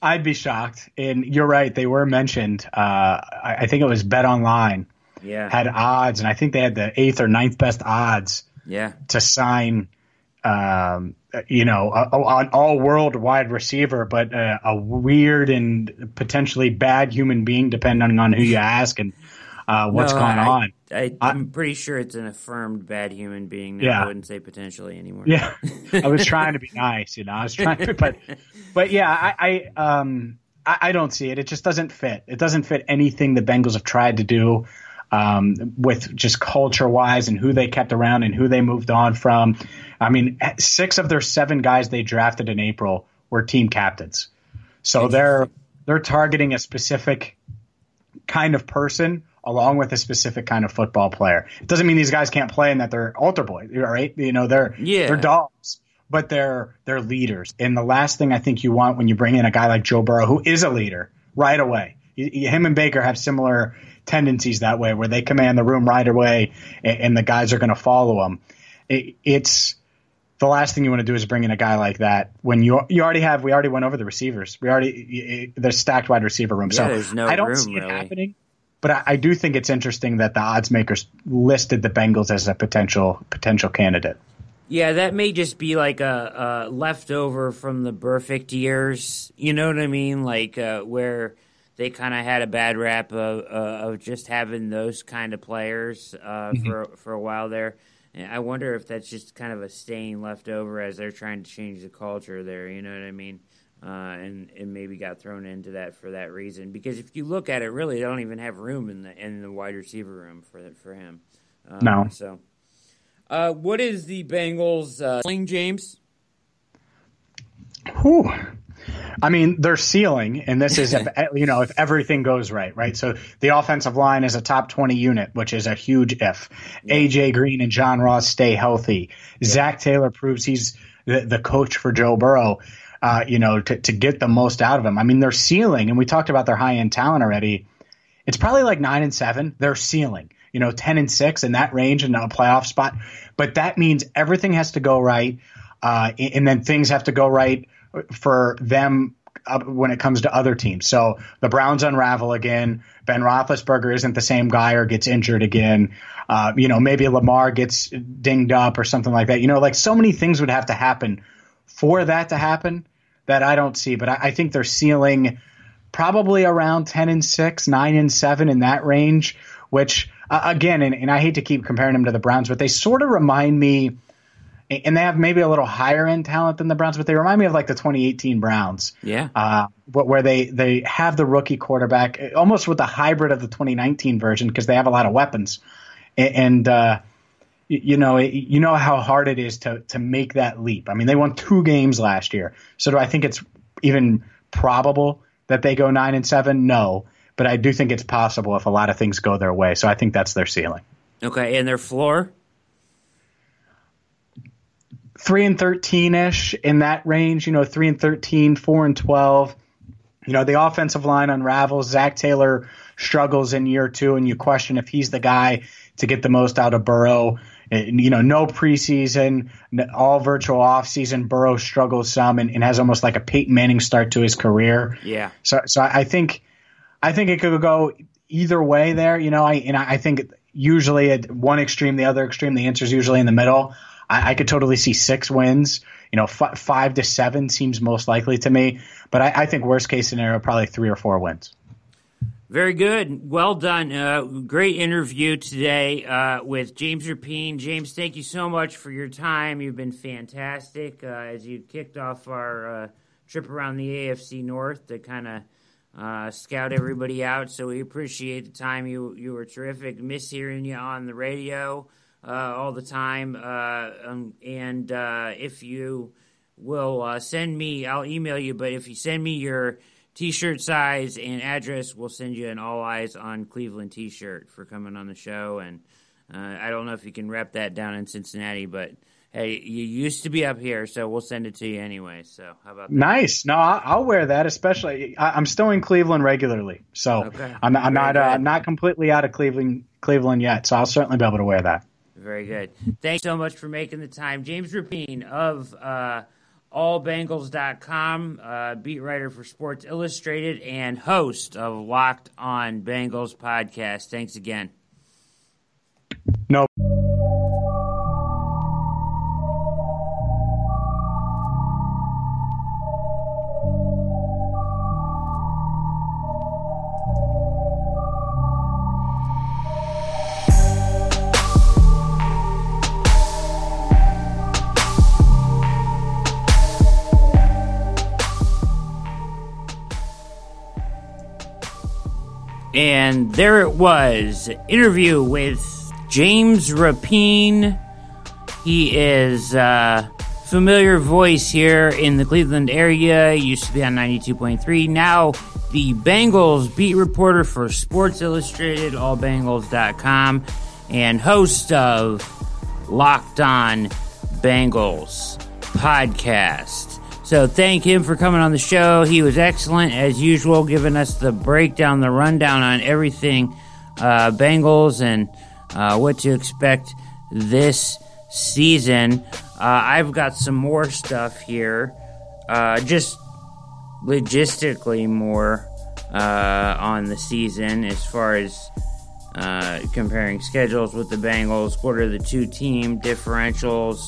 I'd be shocked. And you're right; they were mentioned. Uh, I, think it was BetOnline. Yeah, had odds, and I think they had the eighth or ninth best odds. Yeah, to sign. Um, you know, an all world wide receiver, but uh, a weird and potentially bad human being, depending on who you ask. And uh, what's no, going I, on. I, am pretty sure it's an affirmed bad human being. Now. Yeah. I wouldn't say potentially anymore. Yeah, I was trying to be nice, you know. I was trying, to, but but yeah, I, I um I, I, don't see it. It just doesn't fit. It doesn't fit anything the Bengals have tried to do. Um, with just culture wise and who they kept around and who they moved on from. I mean, six of their seven guys they drafted in April were team captains. So they're they're targeting a specific kind of person along with a specific kind of football player. It doesn't mean these guys can't play and that they're altar boys, right? You know, they're Yeah. they're dogs, but they're they're leaders. And the last thing I think you want when you bring in a guy like Joe Burrow, who is a leader, right away. Him and Baker have similar tendencies that way, where they command the room right away, and, and the guys are going to follow them. It, it's the last thing you want to do is bring in a guy like that when you you already have we already went over the receivers. We already there's stacked wide receiver room. Yeah, so no I don't room, see it really. happening. But I, I do think it's interesting that the odds makers listed the Bengals as a potential potential candidate. Yeah, that may just be like a, a leftover from the perfect years. You know what I mean? Like uh, where they kind of had a bad rap of, uh, of just having those kind of players uh, for for a while there. And I wonder if that's just kind of a stain left over as they're trying to change the culture there. You know what I mean? Uh, and and maybe got thrown into that for that reason. Because if you look at it, really, they don't even have room in the in the wide receiver room for for him. Um, No. So. Uh, what is the Bengals uh, ceiling, James? Whew. I mean, their ceiling, and this is if you know if everything goes right, right. So the offensive line is a top twenty unit, which is a huge if. AJ Green and John Ross stay healthy. Zac Taylor proves he's the, the coach for Joe Burrow. Uh, you know, to, to get the most out of him. I mean, their ceiling, and we talked about their high end talent already. It's probably like nine and seven. Their ceiling, you know, ten and six in that range and a playoff spot. But that means everything has to go right, uh, and then things have to go right for them when it comes to other teams. So the Browns unravel again. Ben Roethlisberger isn't the same guy or gets injured again. Uh, you know, maybe Lamar gets dinged up or something like that. You know, like so many things would have to happen for that to happen that I don't see. But I, I think they're ceiling probably around 10 and 6, 9 and 7 in that range, which uh, again, and, and I hate to keep comparing them to the Browns, but they sort of remind me and they have maybe a little higher end talent than the Browns, but they remind me of like the 2018 Browns. Yeah. Uh, where they they have the rookie quarterback almost with the hybrid of the 2019 version because they have a lot of weapons, A- and uh, you know it, you know how hard it is to to make that leap. I mean, they won two games last year, so do I think it's even probable that they go nine and seven? No, but I do think it's possible if a lot of things go their way. So I think that's their ceiling. Okay, and their floor? three and thirteen ish in that range. You know, three and 13, 4 and twelve. You know, the offensive line unravels. Zac Taylor struggles in year two, and you question if he's the guy to get the most out of Burrow. You know, no preseason, all virtual offseason. Burrow struggles some and, and has almost like a Peyton Manning start to his career. Yeah. So, so I think, I think it could go either way there. You know, I and I I think usually at one extreme, the other extreme, the answer is usually in the middle. I, I could totally see six wins. You know, f- five to seven seems most likely to me, but I, I think worst case scenario probably three or four wins. Very good. Well done. Uh, great interview today uh, with James Rapien. James, thank you so much for your time. You've been fantastic uh, as you kicked off our uh, trip around the AFC North to kind of uh, scout everybody out. So we appreciate the time. You you were terrific. Miss hearing you on the radio uh, all the time. Um, and if you will send me, I'll email you. But if you send me your T-shirt size and address, we'll send you an All Eyes on Cleveland T-shirt for coming on the show. And uh, I don't know if you can wrap that down in Cincinnati, but hey, you used to be up here, so we'll send it to you anyway. So how about that? Nice. No, I'll, wear that. Especially, I, I'm still in Cleveland regularly, so Okay. I'm, I'm not uh, not completely out of Cleveland Cleveland yet. So I'll certainly be able to wear that. Very good. Thanks so much for making the time. James Rapien of uh, allbengals.com, uh, beat writer for Sports Illustrated and host of Locked on Bengals podcast. Thanks again. And there it was interview with James Rapien. He is a familiar voice here in the Cleveland area. He used to be on 92.3, now the Bengals beat reporter for Sports Illustrated, allbengals.com, and host of Locked On Bengals podcast. So thank him for coming on the show. He was excellent as usual, giving us the breakdown, the rundown on everything uh, Bengals and uh, what to expect this season. Uh, I've got some more stuff here, uh, just logistically more uh, on the season as far as uh, comparing schedules with the Bengals. What are the two team differentials?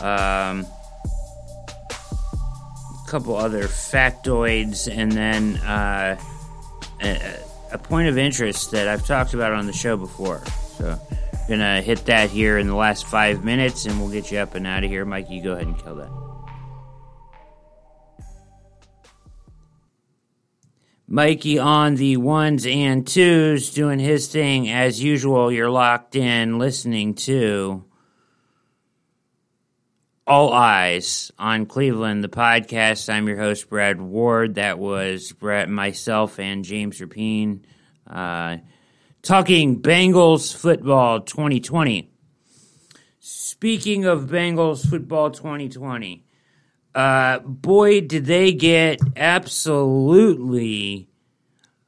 Um, couple other factoids, and then uh, a, a point of interest that I've talked about on the show before. So, gonna hit that here in the last five minutes, and we'll get you up and out of here. Mikey, go ahead and kill that. Mikey on the ones and twos doing his thing as usual. You're locked in listening to All Eyes on Cleveland, the podcast. I'm your host, Brad Ward. That was Brett, myself, and James Rapien uh, talking Bengals football 2020. Speaking of Bengals football 2020, uh, boy, did they get absolutely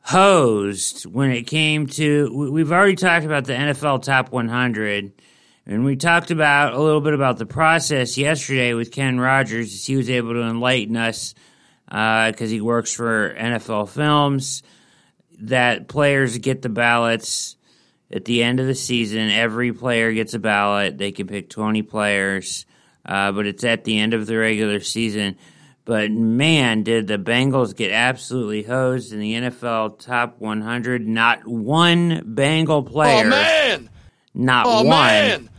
hosed when it came to. We've already talked about the NFL Top 100, and we talked about a little bit about the process yesterday with Ken Rogers. As He was able to enlighten us because uh, he works for NFL Films that players get the ballots at the end of the season. Every player gets a ballot. They can pick 20 players uh, but it's at the end of the regular season. But man, did the Bengals get absolutely hosed in the NFL top 100? Not one Bengal player. Oh, man! Not oh, one. Man.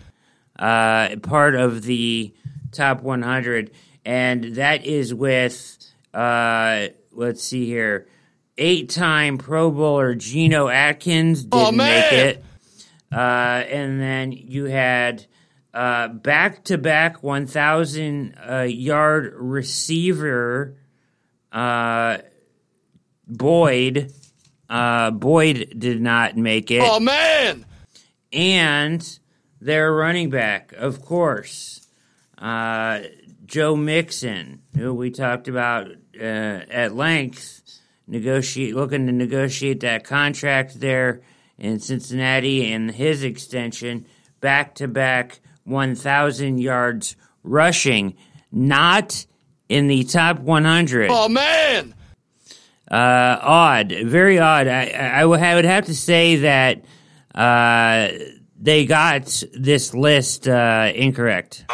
Uh, part of the top 100. And that is with, uh, let's see here, eight time Pro Bowler Geno Atkins didn't oh, make it. Uh, and then you had back to back 1,000 uh, yard receiver uh, Boyd. Uh, Boyd did not make it. Oh, man! And their running back, of course, uh, Joe Mixon, who we talked about uh, at length, negotiate looking to negotiate that contract there in Cincinnati and his extension back to back 1,000 yards rushing, not in the top 100. Oh, man! Uh, odd, very odd. I, I, would have to say that uh, they got this list uh, incorrect.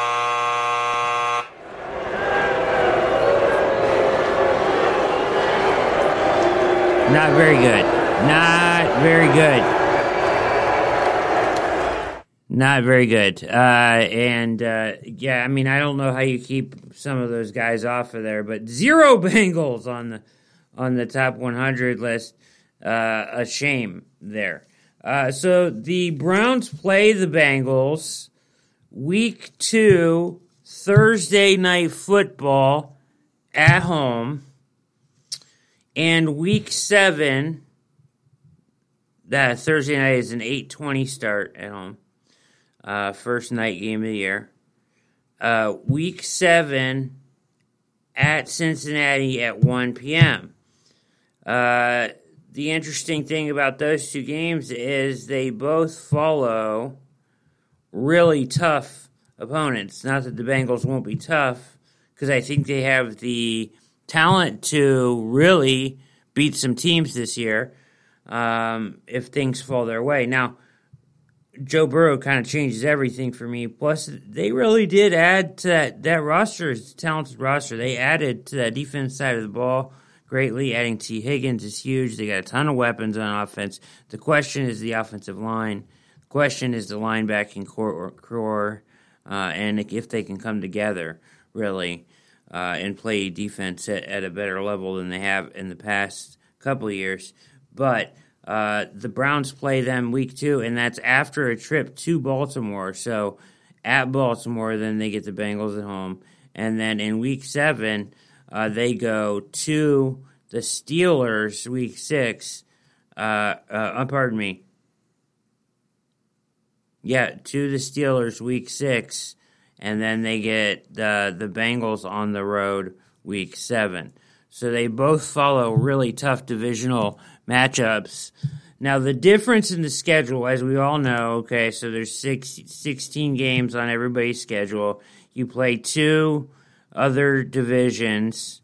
Not very good. Not very good. Not very good. Uh, and uh, yeah, I mean, I don't know how you keep some of those guys off of there, but zero Bengals on the on the top 100 list. Uh, a shame there. Uh, so the Browns play the Bengals week two, Thursday night football at home, and week seven. That Thursday night is an 8:20 start at home uh, first night game of the year. Uh, week seven at Cincinnati at 1 p.m. Uh, the interesting thing about those two games is they both follow really tough opponents. Not that the Bengals won't be tough, because I think they have the talent to really beat some teams this year um, if things fall their way. Now, Joe Burrow kind of changes everything for me. Plus, they really did add to that, that roster, talented roster. They added to that defense side of the ball greatly. Adding Tee Higgins is huge. They got a ton of weapons on offense. The question is the offensive line. The question is the linebacking core, core uh, and if they can come together, really, uh, and play defense at, at a better level than they have in the past couple of years. But uh, the Browns play them week two, and that's after a trip to Baltimore. So at Baltimore, then they get the Bengals at home. And then in week seven, uh, they go to the Steelers week six. Uh, uh, pardon me. Yeah, to the Steelers week six, and then they get the the Bengals on the road week seven. So they both follow really tough divisional matchups. Now the difference in the schedule, as we all know, okay, so there's six, 16 games on everybody's schedule. You play two other divisions,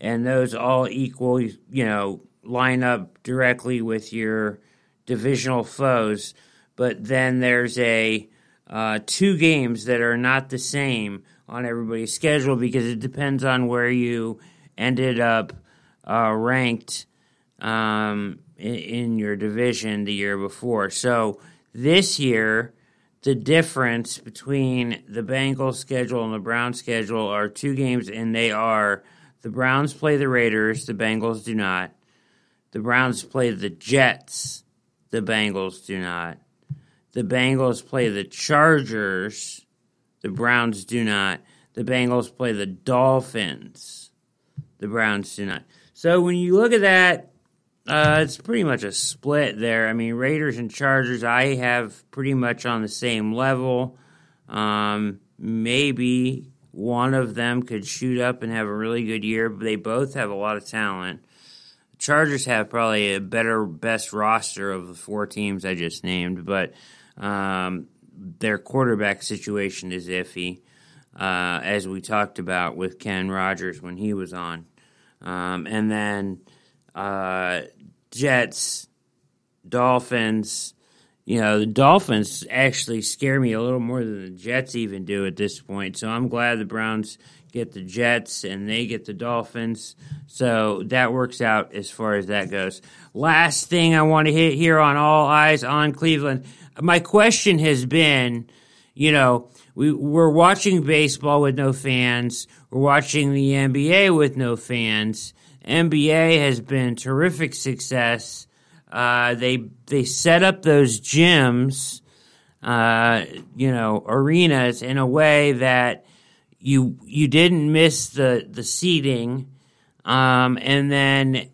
and those all equal, you know, line up directly with your divisional foes. But then there's a uh, two games that are not the same on everybody's schedule because it depends on where you ended up uh, ranked um, in, in your division the year before. So this year, the difference between the Bengals schedule and the Browns schedule are two games, and they are the Browns play the Raiders, the Bengals do not. The Browns play the Jets, the Bengals do not. The Bengals play the Chargers, the Browns do not. The Bengals play the Dolphins, the Browns do not. So when you look at that, uh, it's pretty much a split there. I mean, Raiders and Chargers, I have pretty much on the same level. Um, maybe one of them could shoot up and have a really good year, but they both have a lot of talent. Chargers have probably a better, best roster of the four teams I just named, but um, their quarterback situation is iffy, uh, as we talked about with Ken Rogers when he was on. Um, and then uh, Jets, Dolphins. You know, the Dolphins actually scare me a little more than the Jets even do at this point. So I'm glad the Browns get the Jets and they get the Dolphins. So that works out as far as that goes. Last thing I want to hit here on All Eyes on Cleveland. My question has been, you know, we, we're watching baseball with no fans. We're watching the NBA with no fans. NBA has been terrific success. Uh, they they set up those gyms, uh, you know, arenas in a way that you you didn't miss the the seating, um, and then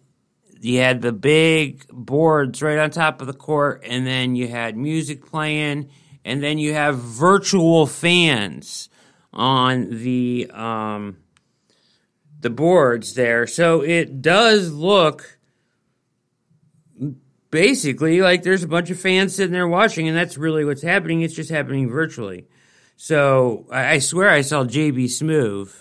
you had the big boards right on top of the court, and then you had music playing, and then you have virtual fans on the um, the boards there. So it does look basically like there's a bunch of fans sitting there watching, and that's really what's happening. It's just happening virtually. So I, I swear I saw JB Smoove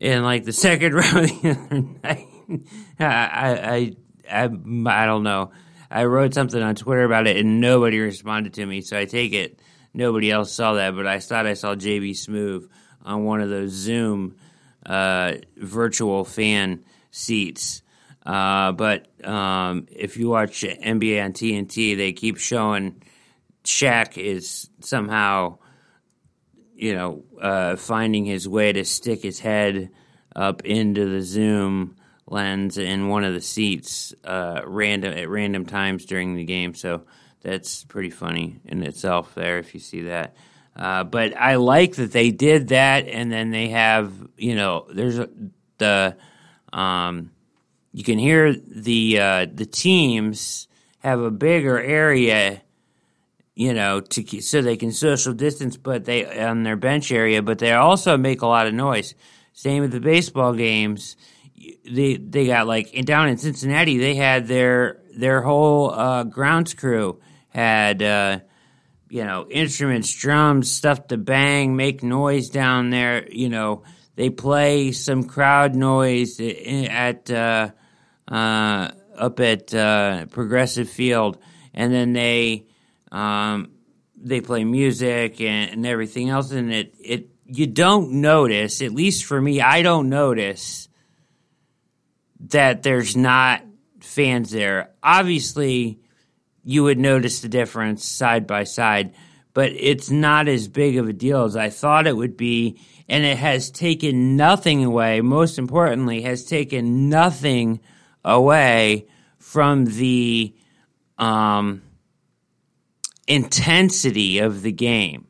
in like the second round the other night. I, I, I, I don't know. I wrote something on Twitter about it, and nobody responded to me. So I take it nobody else saw that, but I thought I saw JB Smoove on one of those Zoom uh, virtual fan seats. Uh, but um, if you watch NBA on TNT, they keep showing Shaq is somehow, you know, uh, finding his way to stick his head up into the Zoom lens in one of the seats uh, random at random times during the game. So that's pretty funny in itself. There, if you see that. Uh, but I like that they did that, and then they have you know there's a, the um, you can hear the uh, the teams have a bigger area, you know, to so they can social distance, but they on their bench area, but they also make a lot of noise. Same with the baseball games. They they got like down in Cincinnati, they had their their whole uh, grounds crew had. You know, instruments, drums, stuff to bang, make noise down there. You know, they play some crowd noise at uh, uh, up at uh, Progressive Field, and then they um, they play music and, and everything else. And it it you don't notice, at least for me, I don't notice that there's not fans there. Obviously you would notice the difference side by side, but it's not as big of a deal as I thought it would be. And it has taken nothing away, most importantly, has taken nothing away from the um, intensity of the game.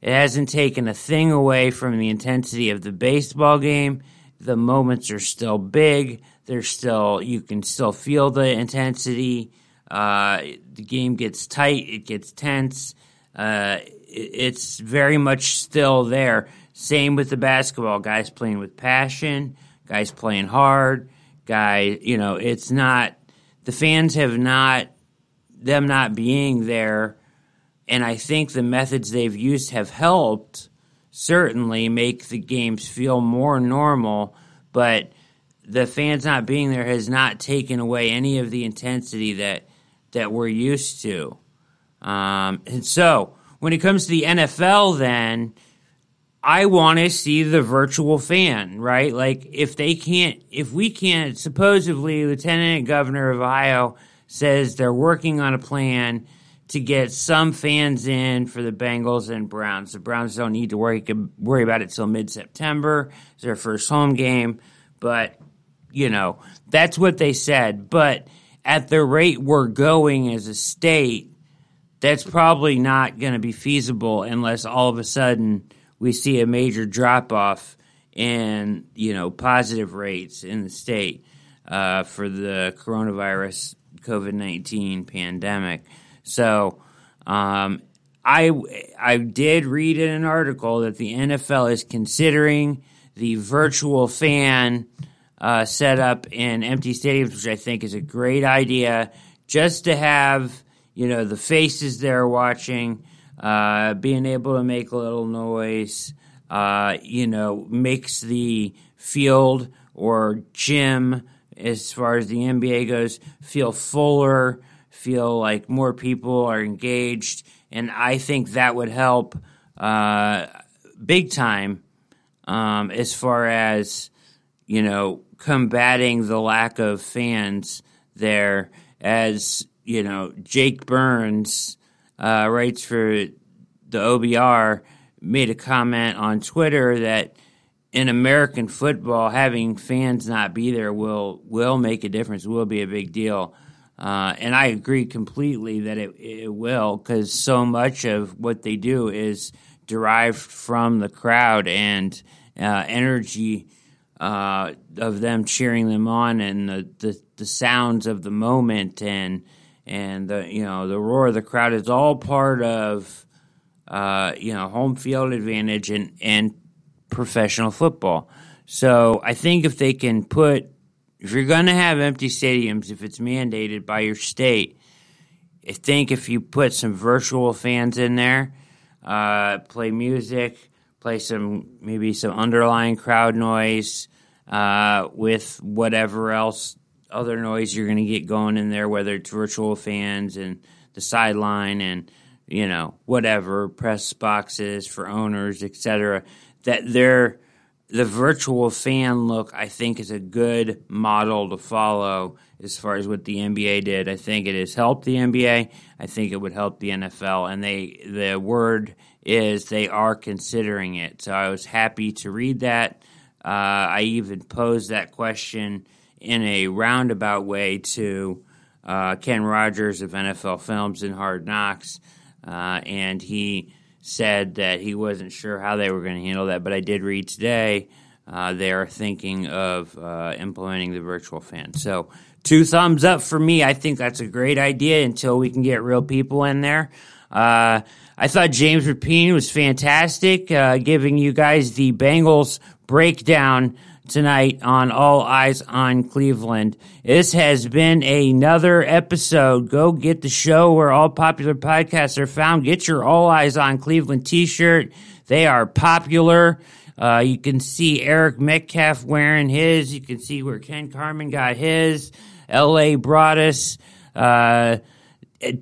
It hasn't taken a thing away from the intensity of the baseball game, the moments are still big. They're still you can still feel the intensity. Uh, the game gets tight. It gets tense. Uh, it's very much still there. Same with the basketball guys playing with passion, guys playing hard, guy. You know, it's not the fans have not them not being there, and I think the methods they've used have helped certainly make the games feel more normal, but the fans not being there has not taken away any of the intensity that that we're used to. Um, and so when it comes to the NFL, then I want to see the virtual fan, right? Like if they can't, if we can't, supposedly Lieutenant Governor of Ohio says they're working on a plan to get some fans in for the Bengals and Browns. The Browns don't need to worry worry about it till mid September. It's their first home game, but you know that's what they said. But at the rate we're going as a state, that's probably not going to be feasible unless all of a sudden we see a major drop off in you know positive rates in the state uh, for the coronavirus COVID nineteen pandemic. So um, I I did read in an article that the NFL is considering the virtual fan uh, setup in empty stadiums, which I think is a great idea, just to have you know the faces there watching, uh, being able to make a little noise, uh, you know, makes the field or gym, as far as the NBA goes, feel fuller, feel like more people are engaged, and I think that would help uh, big time um, as far as you know combating the lack of fans there as you know, Jake Burns uh, writes for the OBR, made a comment on Twitter that in American football, having fans not be there will will make a difference. Will be a big deal, uh, and I agree completely that it it will because so much of what they do is derived from the crowd and uh, energy uh, of them cheering them on and the, the the sounds of the moment and and the you know the roar of the crowd is all part of uh, you know home field advantage and and professional football. So I think if they can put if you're going to have empty stadiums, if it's mandated by your state, I think if you put some virtual fans in there, uh, play music, play some maybe some underlying crowd noise uh, with whatever else other noise you're going to get going in there, whether it's virtual fans and the sideline and you know whatever press boxes for owners, etc. That they're the virtual fan look, I think, is a good model to follow as far as what the NBA did. I think it has helped the NBA. I think it would help the NFL, and they the word is they are considering it. So I was happy to read that. Uh, I even posed that question in a roundabout way to uh, Ken Rogers of NFL Films and Hard Knocks, uh, and he said that he wasn't sure how they were going to handle that. But I did read today uh, they are thinking of uh, implementing the virtual fan. So two thumbs up for me. I think that's a great idea until we can get real people in there. Uh, I thought James Rapien was fantastic, uh, giving you guys the Bengals breakdown tonight on All Eyes on Cleveland. This has been another episode. Go get the show where all popular podcasts are found. Get your All Eyes on Cleveland t shirt. They are popular. Uh, you can see Eric Metcalf wearing his. You can see where Ken Carman got his. L.A. brought us. Uh,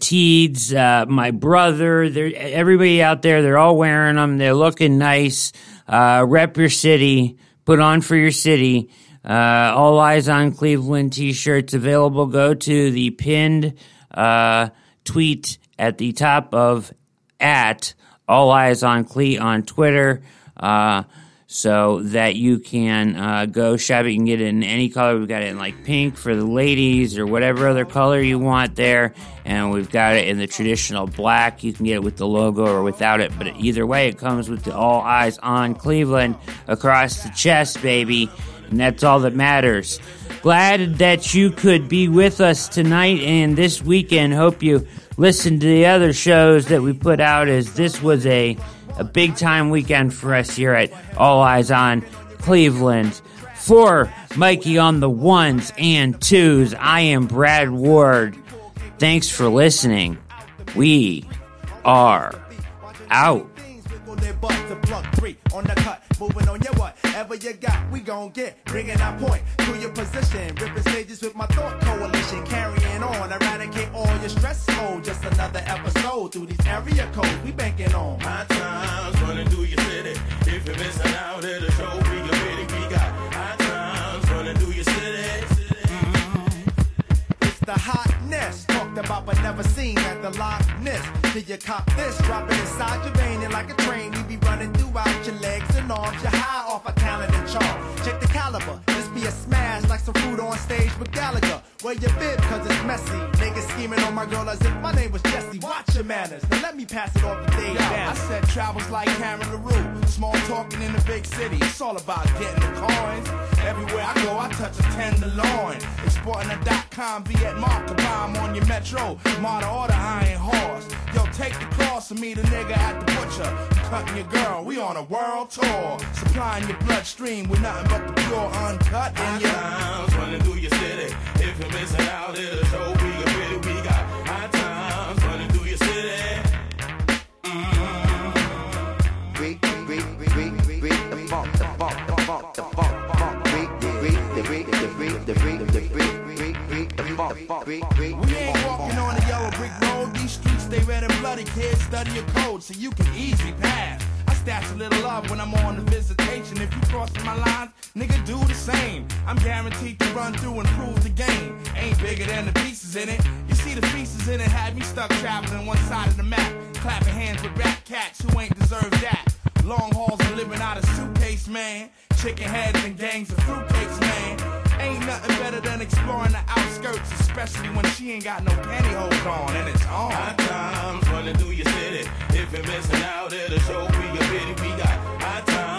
Teeds, uh, my brother, everybody out there, they're all wearing them. They're looking nice. Uh, rep your city put on for your city. Uh, all eyes on Cleveland t-shirts available. Go to the pinned uh, tweet at the top of at all eyes on Cle on Twitter. Uh, so that you can uh, go it. You can get it in any color. We've got it in like pink for the ladies or whatever other color you want there. And we've got it in the traditional black. You can get it with the logo or without it. But either way, it comes with the all eyes on Cleveland across the chest, baby. And that's all that matters. Glad that you could be with us tonight and this weekend. Hope you listen to the other shows that we put out as this was a, a big time weekend for us here at All Eyes on Cleveland. For Mikey on the ones and twos, I am Brad Ward. Thanks for listening. We are out. Moving on your whatever you got, we gon' get. Bringing our point to your position. Ripping stages with my thought coalition. Carrying on, eradicate all your stress mode. Just another episode through these area codes we banking on. High times running through your city. If you're missing out a show, we your. We got high times running through your city. The hotness talked about but never seen at the Loch Ness. Till you cop this, drop it inside your vein and like a train. We be running throughout your legs and arms. You're high off a talent and charm. Check the caliber, be a smash like some food on stage with Gallagher. Wear your bib cause it's messy. Niggas scheming on my girl as if my name was Jesse. Watch your manners. Now let me pass it off to Dave Yo, I said travels like Karen LaRue. Small talking in the big city. It's all about getting the coins. Everywhere I go, I touch a tenderloin. Exporting a dot com Viet mark bomb on your metro. Model order iron horse. Yo, take the cross and meet a nigga at the butcher. Cutting your girl, we on a world tour. Supplying your bloodstream with nothing but the pure uncut your times running through your city. If you're missing out, it'll show we a pity. We got high times running through your city. Read the funk, the funk, the funk, the funk, funk. The read, the read, the read, the funk. We ain't walking on a yellow brick road. These streets stay red and bloody. Kids study your code so you can easily pass. I stash a little love when I'm on the visitation. If you crossing my lines, nigga, do the same. I'm guaranteed to run through and prove the game. Ain't bigger than the pieces in it. You see the pieces in it had me stuck traveling one side of the map, clapping hands with rat cats who ain't deserved that. Long hauls and living out of suitcase, man. Chicken heads and gangs of fruitcakes, man. Ain't nothing better than exploring the outskirts, especially when she ain't got no pantyhose on and it's on. High times running through your city. If you're missing out, it'll show we a pity. We got high times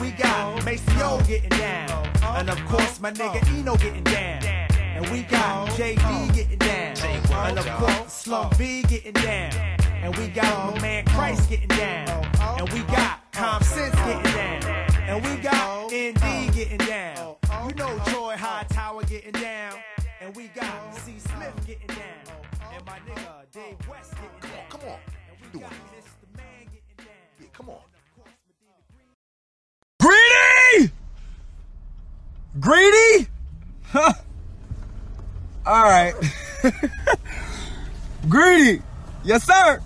we got Maceo getting down. And of course, my nigga Eno getting down. And we got JD getting down. And of course, Slum B getting down. And we got my man Christ getting down. And we got Com Sense getting down. And we got ND getting down. You know Troy Hightower getting down. And we got C. Smith getting down. And my nigga Dave West getting down. Come on. We Doing got it. Greedy? Huh. All right. Greedy. Yes, sir.